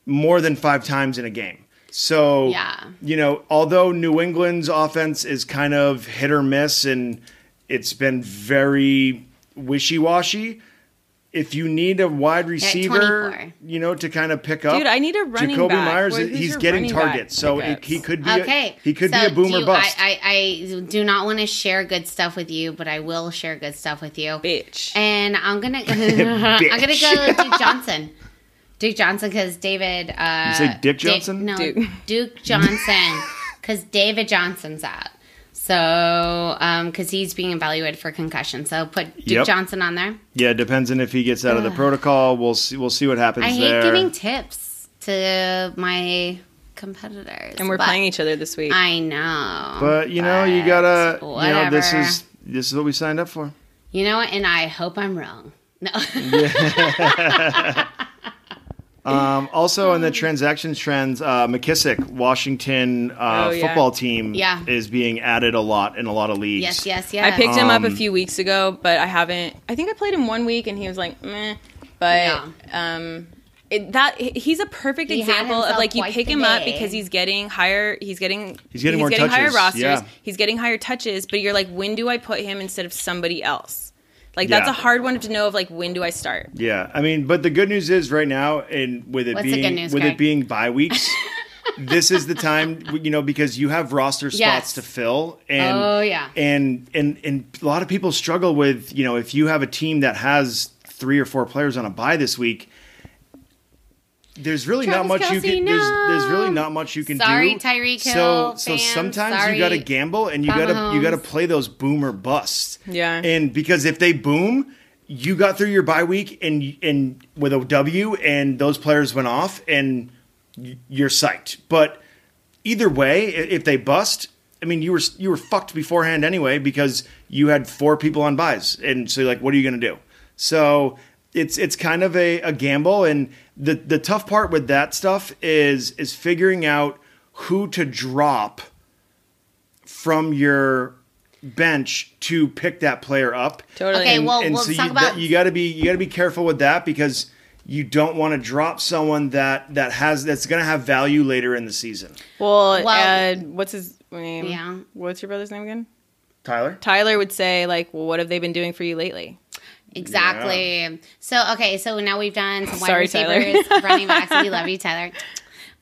more than five times in a game. So Yeah. you know, although New England's offense is kind of hit or miss, and it's been very wishy washy. If you need a wide receiver, you know, to kind of pick up, Dude, I need a running Jakobi back. Meyers, Wait, he's getting targets, so it, he could be Okay, a, he could so be a boomer do, bust. I, I, I do not want to share good stuff with you, but I will share good stuff with you. Bitch. And I'm gonna I'm gonna go Duke Johnson. Duke Johnson because David. Uh, You say Dick Da- Johnson? no, Duke. Duke, Johnson because David Johnson's out. So, because he's being evaluated for concussion, so put Duke Yep. Johnson on there. Yeah, it depends on if he gets out of the protocol. We'll see. We'll see what happens I hate there. giving tips to my competitors, and we're but playing each other this week. I know, but you know, you gotta. You know, this is this is what we signed up for. You know? And I hope I'm wrong. No. Um, also, in the transactions trends, uh, McKissic, Washington uh, Oh, yeah. football team, Yeah. is being added a lot in a lot of leagues. yes, yes, yes. I picked him up a Um, few weeks ago, but I haven't. I think I played him one week, and he was like, meh. But um, it, that he's a perfect He had example of himself like you quite pick the him up day. because he's getting higher. He's getting He's getting more higher touches, rosters. yeah. He's getting higher touches, but you're like, when do I put him instead of somebody else? Like that's Yeah. a hard one to know of like when do I start? Yeah, I mean, but the good news is right now, and with it What's being news, with Craig? it being bye weeks, this is the time you know because you have roster spots Yes. to fill, and Oh, yeah. and and and a lot of people struggle with you know if you have a team that has three or four players on a bye this week. There's really not Travis much you Kelce, can. There's there's really not much you can Sorry, do. Tyreek So Hill so fans, sometimes sorry, you got to gamble and you got to you got to play those boomer busts. Yeah. And because if they boom, you got through your bye week and and with a W, and those players went off, and you're psyched. But either way, if they bust, I mean, you were you were fucked beforehand anyway because you had four people on buys, and so you're like, what are you going to do? So it's it's kind of a, a gamble, and the the tough part with that stuff is is figuring out who to drop from your bench to pick that player up. Totally. Okay, And- well, and we'll so talk you, about. you got to be you got to be careful with that because you don't want to drop someone that that has that's going to have value later in the season. well, Well- uh, what's his name? Yeah. What's your brother's name again? Tyler, Tyler would say like, well, what have they been doing for you lately? Exactly. So okay, so now we've done some wide Sorry, Tyler. receivers, running backs. We love you, Tyler.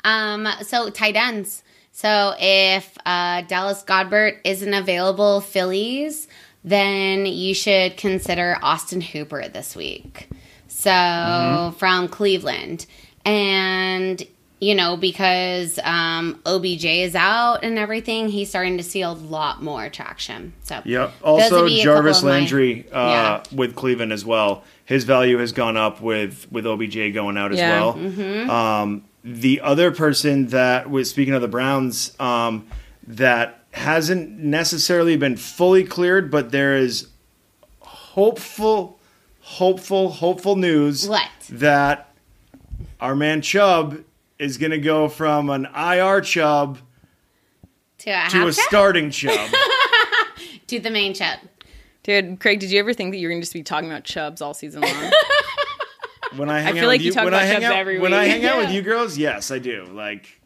Um, so tight ends. So if uh, Dallas Goedert isn't available, Phillies, then you should consider Austin Hooper this week. So Mm-hmm. from Cleveland, and you know because um, OBJ is out and everything, he's starting to see a lot more traction. So Yep. Also, be a couple Jarvis of my- Landry uh, Yeah. with Cleveland as well. His value has gone up with with OBJ going out as Yeah. well. Mm-hmm. Um, the other person that was speaking of the Browns um, that hasn't necessarily been fully cleared, but there is hopeful, hopeful, hopeful news What? that our man Chubb is going to go from an IR chub to a, to a starting chub to the main chub. Dude, Craig, did you ever think that you were going to just be talking about chubs all season long? When I hang feel out like with you you, talk when about I hang Chubbs out, every when I week. hang out with you girls, yes, I do. Like,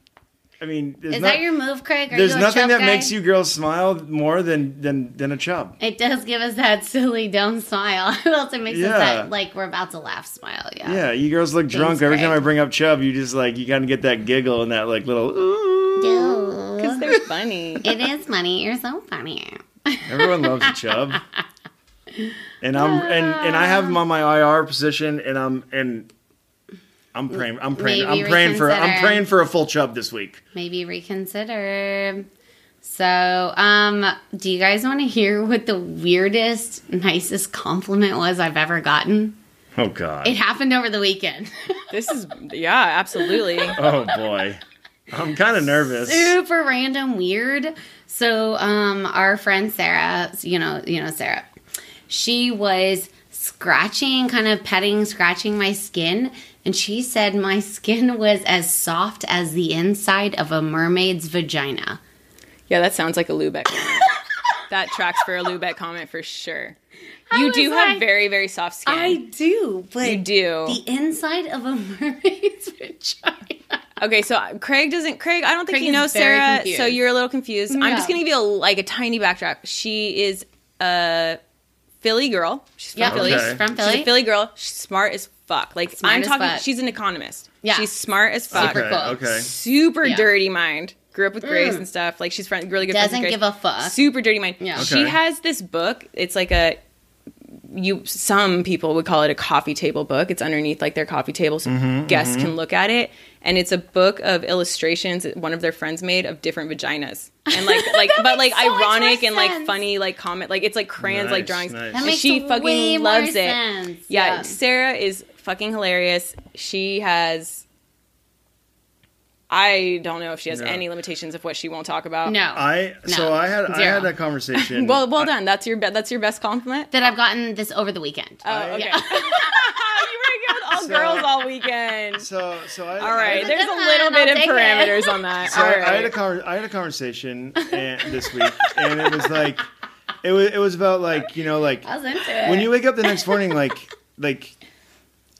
I mean, Is not- that your move, Craig? Are there's you a nothing chub that guy? makes you girls smile more than than than a chub. It does give us that silly dumb smile. it also makes Yeah. us that like we're about to laugh smile. Yeah. Yeah, you girls look drunk every time I bring up chub. You just like you kind of get that giggle and that like little. Ooh. Because they're funny. It is funny. You're so funny. Everyone loves a chub. And I'm and and I have him on my IR position, and I'm and I'm praying. I'm praying. Maybe I'm praying for. I'm praying for a full chub this week. Maybe reconsider. So, um, do you guys want to hear what the weirdest, nicest compliment was I've ever gotten? Oh God. It happened over the weekend. This is, yeah, absolutely. oh boy. I'm kind of nervous. super random weird so um our friend sarah you know you know sarah she was scratching kind of petting scratching my skin and she said my skin was as soft as the inside of a mermaid's vagina Yeah, that sounds like a Lubeck comment. that tracks for a Lubeck comment for sure. You do have very, very soft skin. i do but you do. the inside of a mermaid's vagina Okay, so uh, Craig doesn't. Craig, I don't think Craig you is know Sarah, confused. so you're a little confused. I'm just gonna give you a, like a tiny backtrack. She is a Philly girl. She's from yeah Philly. Okay. she's from She's philly a Philly girl. She's smart as fuck. Like Smart I'm as talking. fuck. She's an economist. Yeah. she's smart as fuck. Super okay. cool. Okay. Super Yeah. dirty mind. Grew up with Grace Mm. and stuff. Like she's friend, really good. friends doesn't with give a fuck Super dirty mind. Yeah. She has this book. It's like a you some people would call it a coffee table book. It's underneath like their coffee table so Mm-hmm, guests can look at it. And it's a book of illustrations that one of their friends made of different vaginas. And like like but like so ironic and like sense. funny like comment like it's like crayons like drawings. nice. that And makes she way fucking more loves it. sense. Yeah, Sarah is fucking hilarious. She has I don't know if she has Yeah. any limitations of what she won't talk about. no I so I had I had that conversation. Well, well done. That's your be- that's your best compliment. that i've gotten this over the weekend Oh, okay. Yeah. you were good with all So- girls all weekend. so so I All right, I, there's a little bit of take it. parameters on that. so all I. I had a con- I had a conversation and, this week, and it was like it was it was about like you know like i was into it when you wake up the next morning like like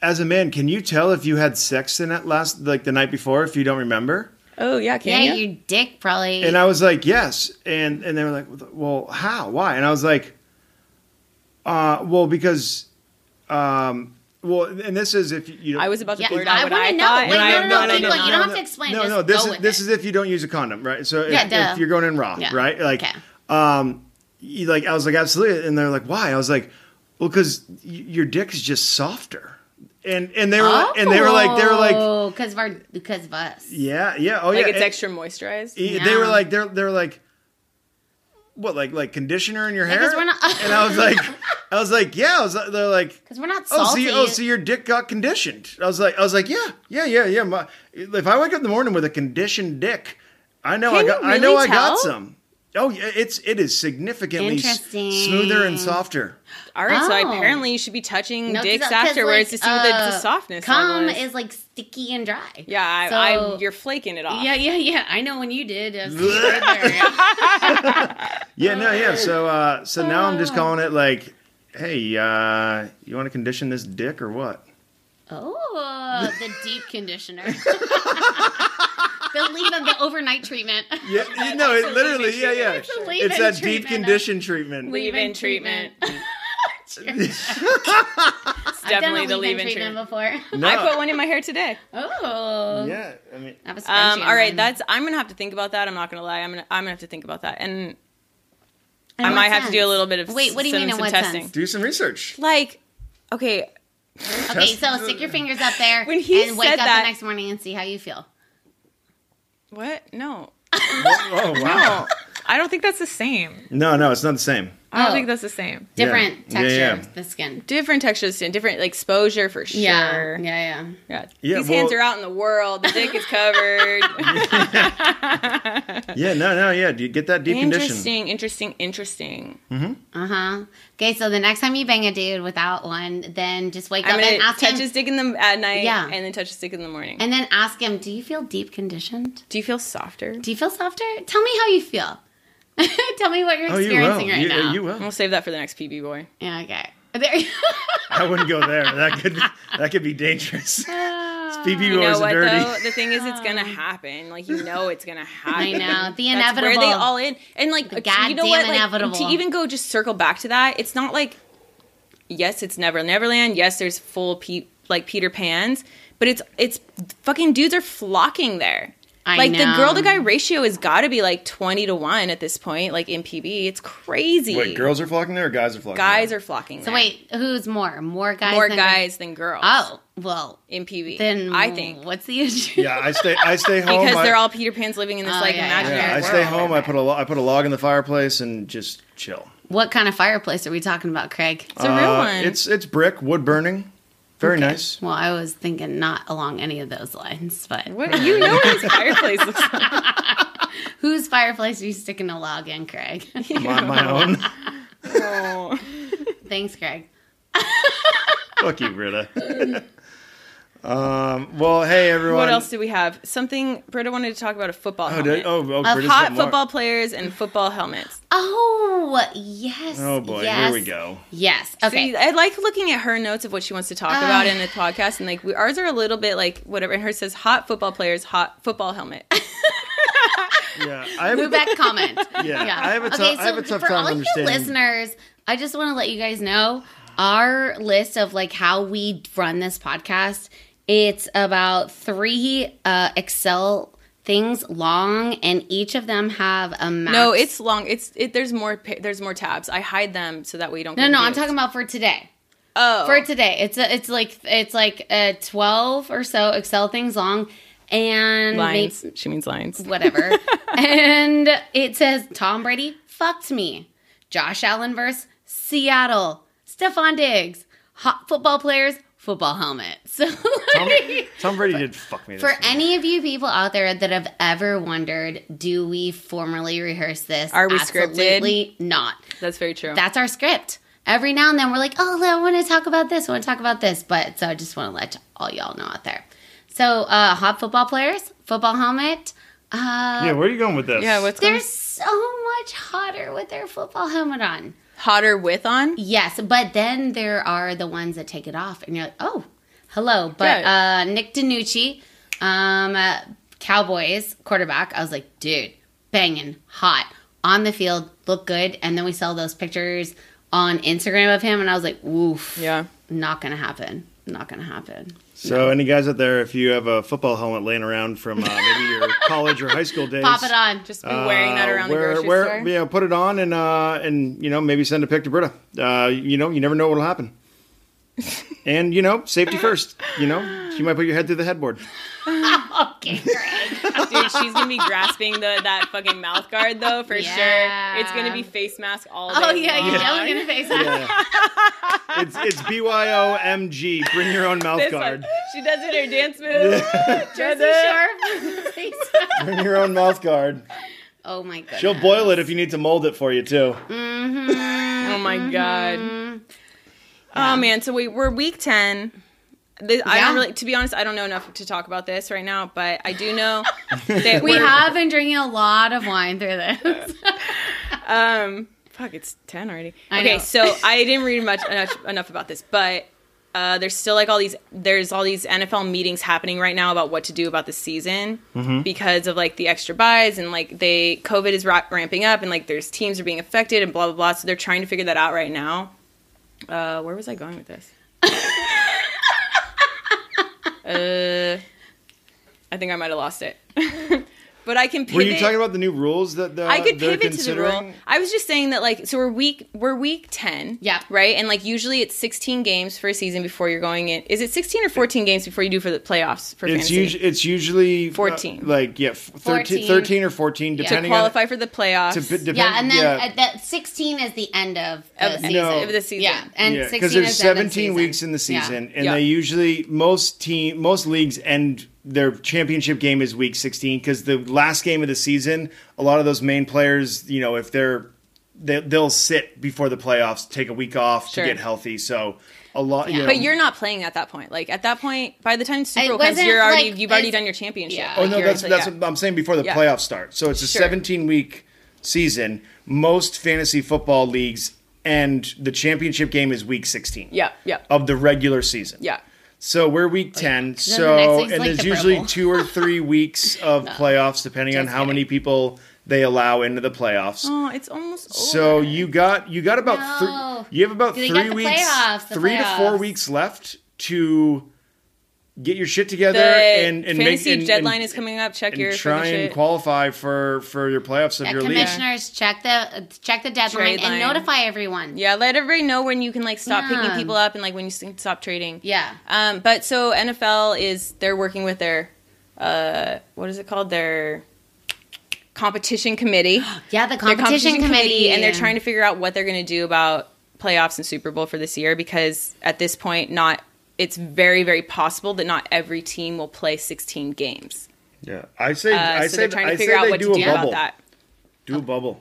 as a man can you tell if you had sex in that last like the night before if you don't remember oh yeah, yeah you? your dick probably and i was like yes and and they were like well how why and i was like Uh, well, because, um, well, and this is if you. you I was about to Yeah, blurt I out what wanna I know. thought. Wait, and I no, have no, no no, idea. people, you don't have to explain, No, no. This is this it. is if you don't use a condom, right? So if, Yeah, if you're going in raw, Yeah. right? Like, Okay. um, you, like I was like absolutely, and they're like, why? I was like, well, because your dick is just softer, and and they were and they were like they were like, Oh, because of our because of us. yeah, yeah, oh Like yeah, it's and- extra moisturized. Yeah, They were like they're they're like what like like conditioner in your hair? we're not- and I was like I was like yeah. I was like- they're like Because we're not oh so salty. you, oh so your dick got conditioned. I was like I was like yeah yeah yeah yeah. My, if I wake up in the morning with a conditioned dick, I know I got you I know really I got some. Oh yeah, it's it is significantly s- smoother and softer. All right, so Oh. apparently you should be touching No, 'cause- dicks 'cause, afterwards like, to see what the, the uh, softness Cum level is. is like sticky and dry. yeah, I, So- I, you're flaking it off. Yeah, yeah, yeah. I know when you did. I was right yeah. Yeah, no, yeah. So uh, so now I'm just Oh. calling it like, hey, uh, you want to condition this dick or what? Oh, the deep conditioner. the leave of the overnight treatment. Yeah, you know, it literally, yeah, yeah. It's a leave-in It's that deep condition treatment. Leave-in treatment. It's I've done definitely a the leave-in leave-in treatment treatment. before. No. I put one in my hair today. Oh, Yeah, I mean, I have a scrunchie Um, in all right, mine. that's I'm gonna have to think about that. I'm not gonna lie. I'm gonna I'm gonna have to think about that, and In I what might have to do a little bit of Wait, what do you some, mean in some what testing. sense? do some research. Like, okay, Okay, so stick your fingers up there When he and wake up that- the next morning and see how you feel. What? No, Oh wow. I don't think that's the same. No, no, it's not the same. I don't Oh. think that's the same. Different Yeah. texture Yeah, yeah. the skin. Different textures skin. different like, exposure for sure. Yeah, yeah, yeah. Yeah. Yeah, These hands are out in the world. The dick is covered. Yeah, no, no, yeah. Do you get that deep condition? interesting, interesting, interesting. Uh huh. Okay, so the next time you bang a dude without one, then just wake I'm up and ask touch him, his dick in the at night, Yeah. and then touch his dick in the morning. and then ask him, "Do you feel deep conditioned? Do you feel softer? Do you feel softer? Tell me how you feel. Tell me what you're Oh, you experiencing right you, uh, now." you will. We'll save that for the next PB boy. Yeah. Okay. There. you- I wouldn't go there. That could that could be dangerous. BB You know boys what dirty. though? The thing is, it's gonna happen. Like you know, it's gonna happen. I know. The That's where they inevitable. all in, and like The uh, you know goddamn what? Like, inevitable. to even go just circle back to that, it's not like yes, it's Never Neverland. Yes, there's full pe- like Peter Pans, but it's it's fucking dudes are flocking there. I like the girl to guy ratio has got to be like twenty to one at this point. Like in PB, it's crazy. Wait, girls are flocking there or guys are flocking guys there? are flocking. So there. wait, who's more? More guys? more than guys than girls. Oh well, in PB, then I think what's the issue? Yeah, I stay I stay home. because I, they're all Peter Pans living in this Oh, like yeah, yeah. imaginary yeah, I world. stay home. I put a lo- I put a log in the fireplace and just chill. What kind of fireplace are we talking about, Craig? It's a real Uh, one. It's it's brick, wood burning, very nice. Well, I was thinking not along any of those lines, but What you know what his fireplace looks like? whose fireplace are you sticking a log in, Craig? My, my own. Oh. Thanks, Craig. Fuck you, Britta. Um. Well, hey everyone. What else do we have? Something Britta wanted to talk about a football Oh, helmet. did, oh, oh of hot got more. football players and football helmets. Oh yes. Oh boy, yes, here we go. Yes. Okay. See, I like looking at her notes of what she wants to talk Ah. about in the podcast, and like we, ours are a little bit like whatever. And hers says hot football players, hot football helmet. Yeah, I have a, Lubeck comment. Yeah, I have a tou- I have a tough for time all understanding- you listeners, I just want to let you guys know our list of like how we run this podcast. It's about three uh, Excel things long, and each of them have a max. no, it's long. It's it, there's more there's more tabs. I hide them so that way you don't. no, get no. I'm talking about for today. oh For today, it's a, it's like it's like a twelve or so Excel things long, and lines. She means lines. whatever. and it says Tom Brady fucked me. Josh Allen versus Seattle. Stefon Diggs. Hot football players, football helmet. So Tom, Tom Brady did fuck me. for week. any of you people out there that have ever wondered, do we formally rehearse this? Are we scripted? Absolutely not. That's very true. That's our script. Every now and then we're like, oh, I want to talk about this. I want to talk about this. But so I just want to let all y'all know out there. So, uh, hot football players, football helmet. Uh, yeah, where are you going with this? yeah, what's they're going so much hotter with their football helmet on. Hotter with on? Yes, but then there are the ones that take it off, and you're like, oh, hello. But Yeah. uh, Nick DiNucci, um, uh, Cowboys quarterback, I was like, dude, banging, hot on the field, look good. And then we saw those pictures on Instagram of him, and I was like, woof, Yeah. not gonna happen, not gonna happen." So, any guys out there, if you have a football helmet laying around from uh, maybe your college or high school days, Pop it on. Just be wearing that uh, around wear- the grocery wear- store. Yeah, put it on and uh, and you know maybe send a pic to Britta. Uh, you know, you never know what'll happen. and you know, safety first. You know, she might put your head through the headboard. okay, Greg. Dude, she's gonna be grasping the that fucking mouth guard though for Yeah. sure. It's gonna be face mask all day. oh yeah, you're don't in the face. Yeah. it's it's BYOMG. Bring your own mouth This guard. one, she does it in her dance move. Jersey Shore. Bring your own mouth guard. oh my god. She'll boil it if you need to mold it for you too. Oh my god. Mm-hmm. Oh man, so we we're week ten. This, I don't really, to be honest, I don't know enough to talk about this right now, but I do know that We have been drinking a lot of wine through this. Um, fuck, it's ten already. I okay, know. so I didn't read much enough, enough about this, but uh, there's still like all these there's all these NFL meetings happening right now about what to do about the season Mm-hmm. because of like the extra buys and like they COVID is ra- ramping up and like there's teams are being affected and blah blah blah. So they're trying to figure that out right now. Uh, where was I going with this? uh, I think I might have lost it. but I can pivot. Were you talking about the new rules that the, I could pivot to the rule. I was just saying that like so we're week we're week ten. Yeah. Right? And like usually it's sixteen games for a season before you're going in. Is it sixteen or fourteen games before you do for the playoffs for It's fantasy? usually it's usually uh, 14. like yeah, f- 13, 14. 13 or fourteen, To depending qualify for the playoffs. on to, depend, yeah, and then yeah. uh, that 16 is the end of the Of- season. No. of the season. Yeah, and Yeah, 16 because there's is the end of 17 the season. weeks in the Yeah. season, and Yeah. they usually most team most leagues end their championship game is week 16 because the last game of the season, a lot of those main players, you know, if they're they, they'll sit before the playoffs, take a week off Sure. to get healthy. So a lot, you Yeah. know, but you're not playing at that point. Like at that point, by the time Super It Bowl comes, you're already like- you've already done your championship. Yeah. Oh no, that's so, that's yeah. what I'm saying before the Yeah. playoffs start. So it's a Sure. 17 week season. Most fantasy football leagues and the championship game is week 16 yeah, yeah, of the regular season. yeah. So we're week the 10. next So week's and like there's the usually two or three weeks of playoffs depending on how many people they allow into the playoffs. Oh, it's almost over. So you got you got about No. three, you have about three weeks, playoffs, the three to four weeks left to get your shit together the and and fantasy make and, deadline and, is coming up. Check and your try and shit. qualify for for your playoffs of Yeah, your league. commissioners check the check the deadline Trade and line. notify everyone. Yeah, let everybody know when you can like stop Yeah. picking people up and like when you can stop trading. Yeah. Um, but so NFL is they're working with their uh, what is it called? Their competition committee. Yeah, the Their competition, committee, and they're trying to figure out what they're going to do about playoffs and Super Bowl for this year because at this point, not it's very very possible that not every team will play 16 games. Yeah, I say Uh, I so say they're trying I to say figure out what do to a do bubble. about that. Do a bubble.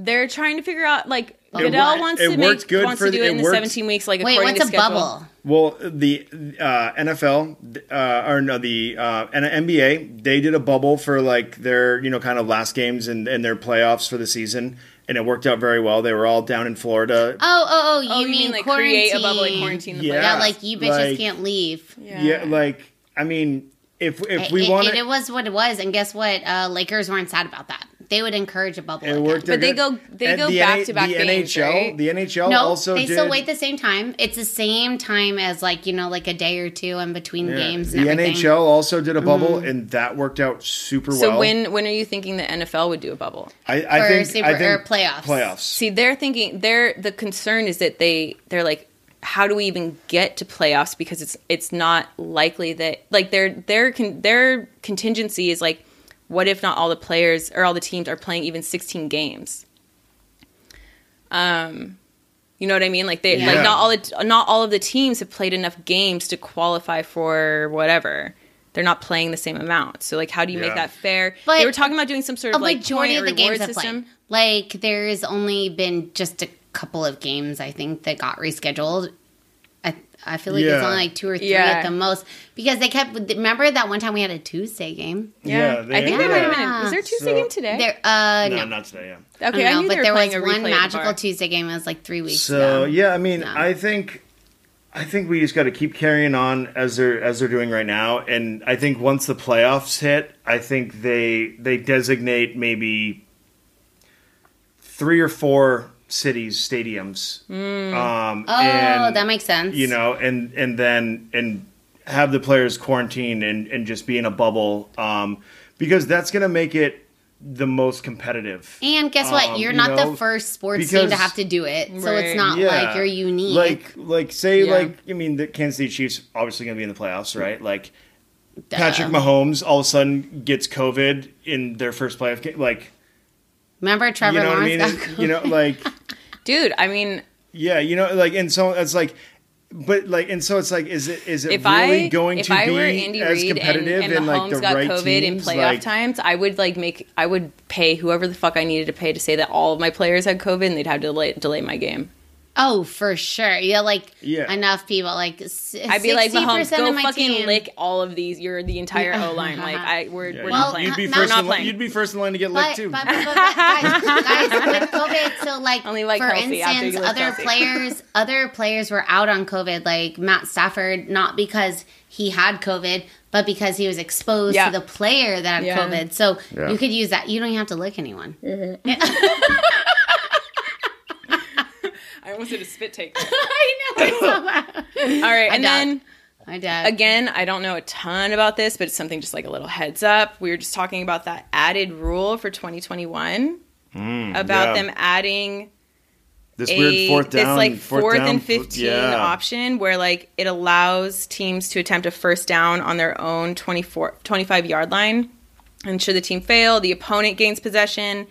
They're trying to figure out like It Goodell wor- wants to worked make good wants for to the- do it it in the worked- 17 weeks like Wait, according what's to a schedule. bubble? Well, the uh, NFL uh, or no, the uh, and NBA they did a bubble for like their you know kind of last games and, and their playoffs for the season, and it worked out very well. They were all down in Florida. Oh, oh, oh! You, Oh, you mean, mean like quarantine? create a bubble, like quarantine the Yeah. players? Yeah, like you bitches like- can't leave. yeah. like I mean, if if we it, want it, it was what it was, and guess what? Uh, Lakers weren't sad about that. They would encourage a bubble. it again. worked. But they go- they And go the back-to-back The games, NHL, right? the NHL No, also they did. still wait the same time. It's the same time as like you know, like a day or two in between yeah, games. the everything. Mm-hmm. NHL also did a bubble, and that worked out super So well. So when when are you thinking the NFL would do a bubble? I, I Or think super- I think or playoffs. playoffs. See, they're thinking they're the concern is that they they're like, how do we even get to playoffs? Because it's it's not likely that like their their con, their contingency is like, what if not all the players or all the teams are playing even sixteen games? Um, you know what I mean? Like they Yeah. like not all the, not all of the teams have played enough games to qualify for whatever. They're not playing the same amount. So like, how do you Yeah. make that fair? But they were talking about doing some sort of like majority of the games system. Like there's only been just a couple of games I think that got rescheduled. I I feel like Yeah. it's only like two or three Yeah. at the most because they kept. Remember that one time we had a Tuesday game? Yeah, Yeah, I think there might have been. Yeah. A, was there a Tuesday So- game today? There, uh, No, no. not today. Yeah. Okay, don't I, know, knew but they were there was a one replay at the magical. Tuesday game. It was like three weeks So ago. yeah, I mean, No. I think, I think we just got to keep carrying on as they're as they're doing right now, and I think once the playoffs hit, I think they they designate maybe three or four cities stadiums. Um, Oh, and, that makes sense. you know, and and then and have the players quarantine and and just be in a bubble um, because that's going to make it the most competitive. And guess what? Um, You're you not know, the first sports team to have to do it, so Right. it's not like you're unique. Like like say Yeah. like I mean the Kansas City Chiefs obviously going to be in the playoffs, right? Like Duh. Patrick Mahomes all of a sudden gets COVID in their first playoff game. Like Remember Trevor you know what I Lawrence mean? you know like Dude, I mean, yeah, you know like and so it's like. But like, and so it's like, is it is it if really I going to I be as and, competitive and in like Mahomes the got right COVID teams? in playoff like, times, I would like make I would pay whoever the fuck I needed to pay to say that all of my players had COVID and they'd have to delay, delay my game. Oh, for sure. Yeah, like Yeah. enough people. Like s- I'd be like, Mahomes, 60% go of my fucking team. lick all of these. You're the entire O line. Like I, we're, Yeah, we're Well, not playing. you'd be uh, first. not in line, playing. you'd be first in line to get But, licked too. but, but, but, guys, guys, with COVID, so like Only like for Kelce instance, other Kelce. players, other players were out on COVID, like Matt Stafford, not because he had COVID, but because he was exposed Yeah. to the player that had Yeah. COVID. So Yeah. you could use that. You don't even have to lick anyone. I almost did a spit take. I know. It's so bad. All right, and doubt- then My dad. again, I don't know a ton about this, but it's something just like a little heads up. We were just talking about that added rule for 2021 about Mm, yeah. them adding this a weird fourth down, this like fourth, down, and 15 yeah. option where like it allows teams to attempt a first down on their own 24 25 yard line and should the team fail the opponent gains possession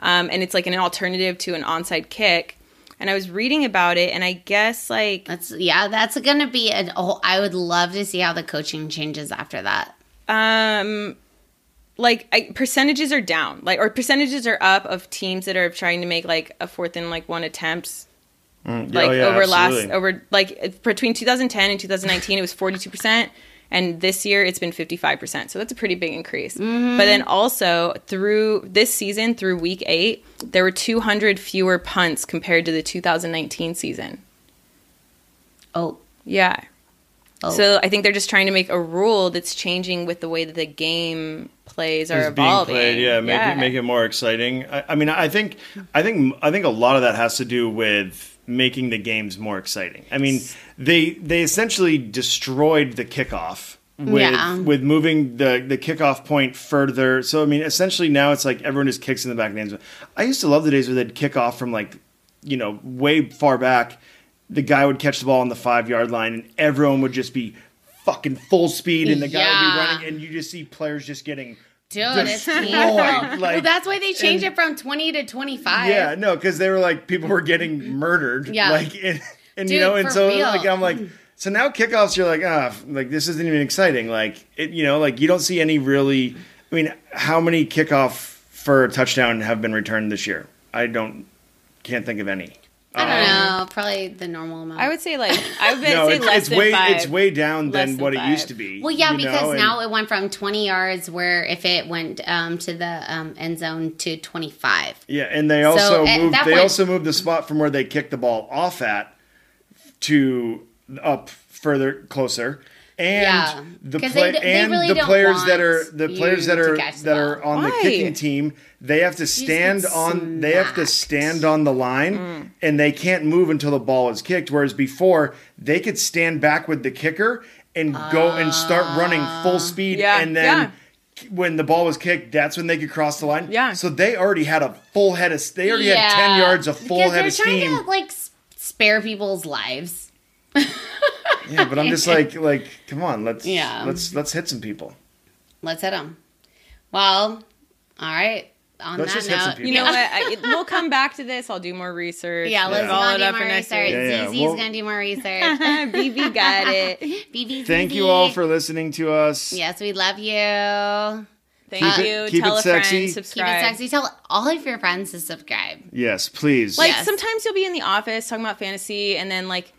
um, and it's like an alternative to an onside kick and i was reading about it and i guess like That's yeah. That's gonna be a whole. I would love to see how the coaching changes after that. um like I, percentages are down like or percentages are up of teams that are trying to make like a fourth and like one attempts Mm, like oh, yeah, over last over like between 2010 and 2019 it was 42% and this year it's been 55% so that's a pretty big increase Mm-hmm. but then also through this season through week 8 there were 200 fewer punts compared to the 2019 season Oh, yeah Oh. so i think they're just trying to make a rule that's changing with the way that the game plays are is being evolving played. Yeah, make it make it more exciting. I, I mean, I think, I think, I think a lot of that has to do with making the games more exciting. I mean, they they essentially destroyed the kickoff with Yeah. with moving the the kickoff point further. So I mean, essentially now it's like everyone just kicks in the back of the end zone. I used to love the days where they'd kick off from like, you know, way far back. The guy would catch the ball on the five yard line, and everyone would just be fucking full speed, and the guy would be running, and you just see players just getting dude, it's like- well, that's why they changed it from twenty to twenty five. Yeah, no, because they were like people were getting murdered. Yeah. like and, and you know, and so real. like I'm like, so now kickoffs, you're like, ah, like this isn't even exciting. Like it, you know, like you don't see any really. I mean, how many kickoff for a touchdown have been returned this year? I don't, can't think of any. I Um, don't know. Probably the normal amount. i would say like i would No, say it's, less it's than way five it's way down Less than than what it used to be. Well, yeah, because know, and- now it went from 20 yards, where if it went um, to the um, end zone, to 25. Yeah, and they also at moved. that They point- also moved the spot from where they kicked the ball off at to up further closer. And Yeah, the 'cause play they d- they and really the players that are the players that are that are ball. on the kicking team. They have to stand get on. They have to stand on the line, Mm. and they can't move until the ball is kicked. Whereas before, they could stand back with the kicker and go and start running full speed, Yeah, and then yeah. when the ball was kicked, that's when they could cross the line. Yeah. So they already had a full head of. They already had ten yards of full because head they're of trying steam. to like spare people's lives. yeah, but I'm just like, like, come on, let's Yeah. let's let's hit some people. Let's hit them. Well, all right. On Let's that just hit some note, people. You know what? I, we'll come back to this. I'll do more research. Yeah, let's Yeah. follow do it up more next research. week. Yeah, yeah, ZZ's well- gonna do more research. BB got it. BB, Thank you all for listening to us. Yes, we love you. Thank Keep it- you. keep Tell it a friend. sexy. Keep it sexy. Tell all of your friends to subscribe. Yes, please. Like Yes. sometimes you'll be in the office talking about fantasy, and then like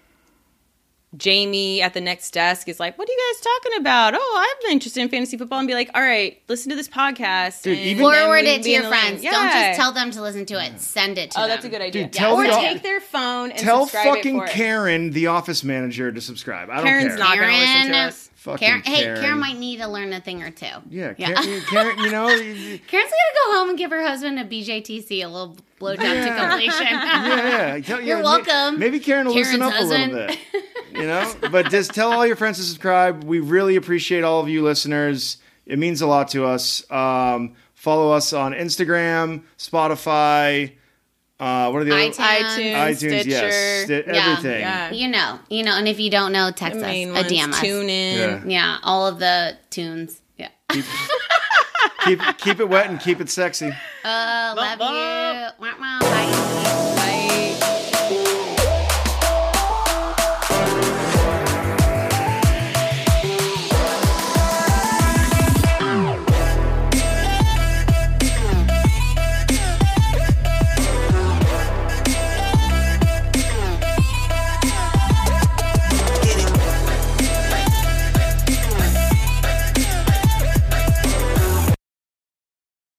Jamie at the next desk is like, "What are you guys talking about? Oh, I'm interested in fantasy football," and be like, "All right, listen to this podcast." Dude, and even- then Forward it can to your the lane." friends. Don't just tell them to listen to it. Send it to Oh, them. that's a good idea. Dude, tell or the- take their phone and Tell subscribe it fucking for it. Karen, the office manager, to subscribe. I don't Karen's care. not going to listen to Karen. us. Fucking Karen, hey, Karen. Karen might need to learn a thing or two. Yeah, Yeah. Karen, Karen you know, Karen's gonna go home and give her husband a BJTC, a little blowjob to Yeah. completion. yeah. Tell- You're yeah, welcome, Maybe Karen will listen up Karen's a little bit. You know, but just tell all your friends to subscribe. We really appreciate all of you listeners. It means a lot to us. Um, follow us on Instagram, Spotify. Uh, what are the other? iTunes. iTunes, iTunes, Stitcher, yes, Sti- Yeah. everything. Yeah. You know, you know, and if you don't know, The text us, main a ones. DM us. Tune in. Yeah. Yeah, all of the tunes. Yeah. Keep keep it wet and keep it sexy. Uh, love Bye-bye. you. Wah, wah.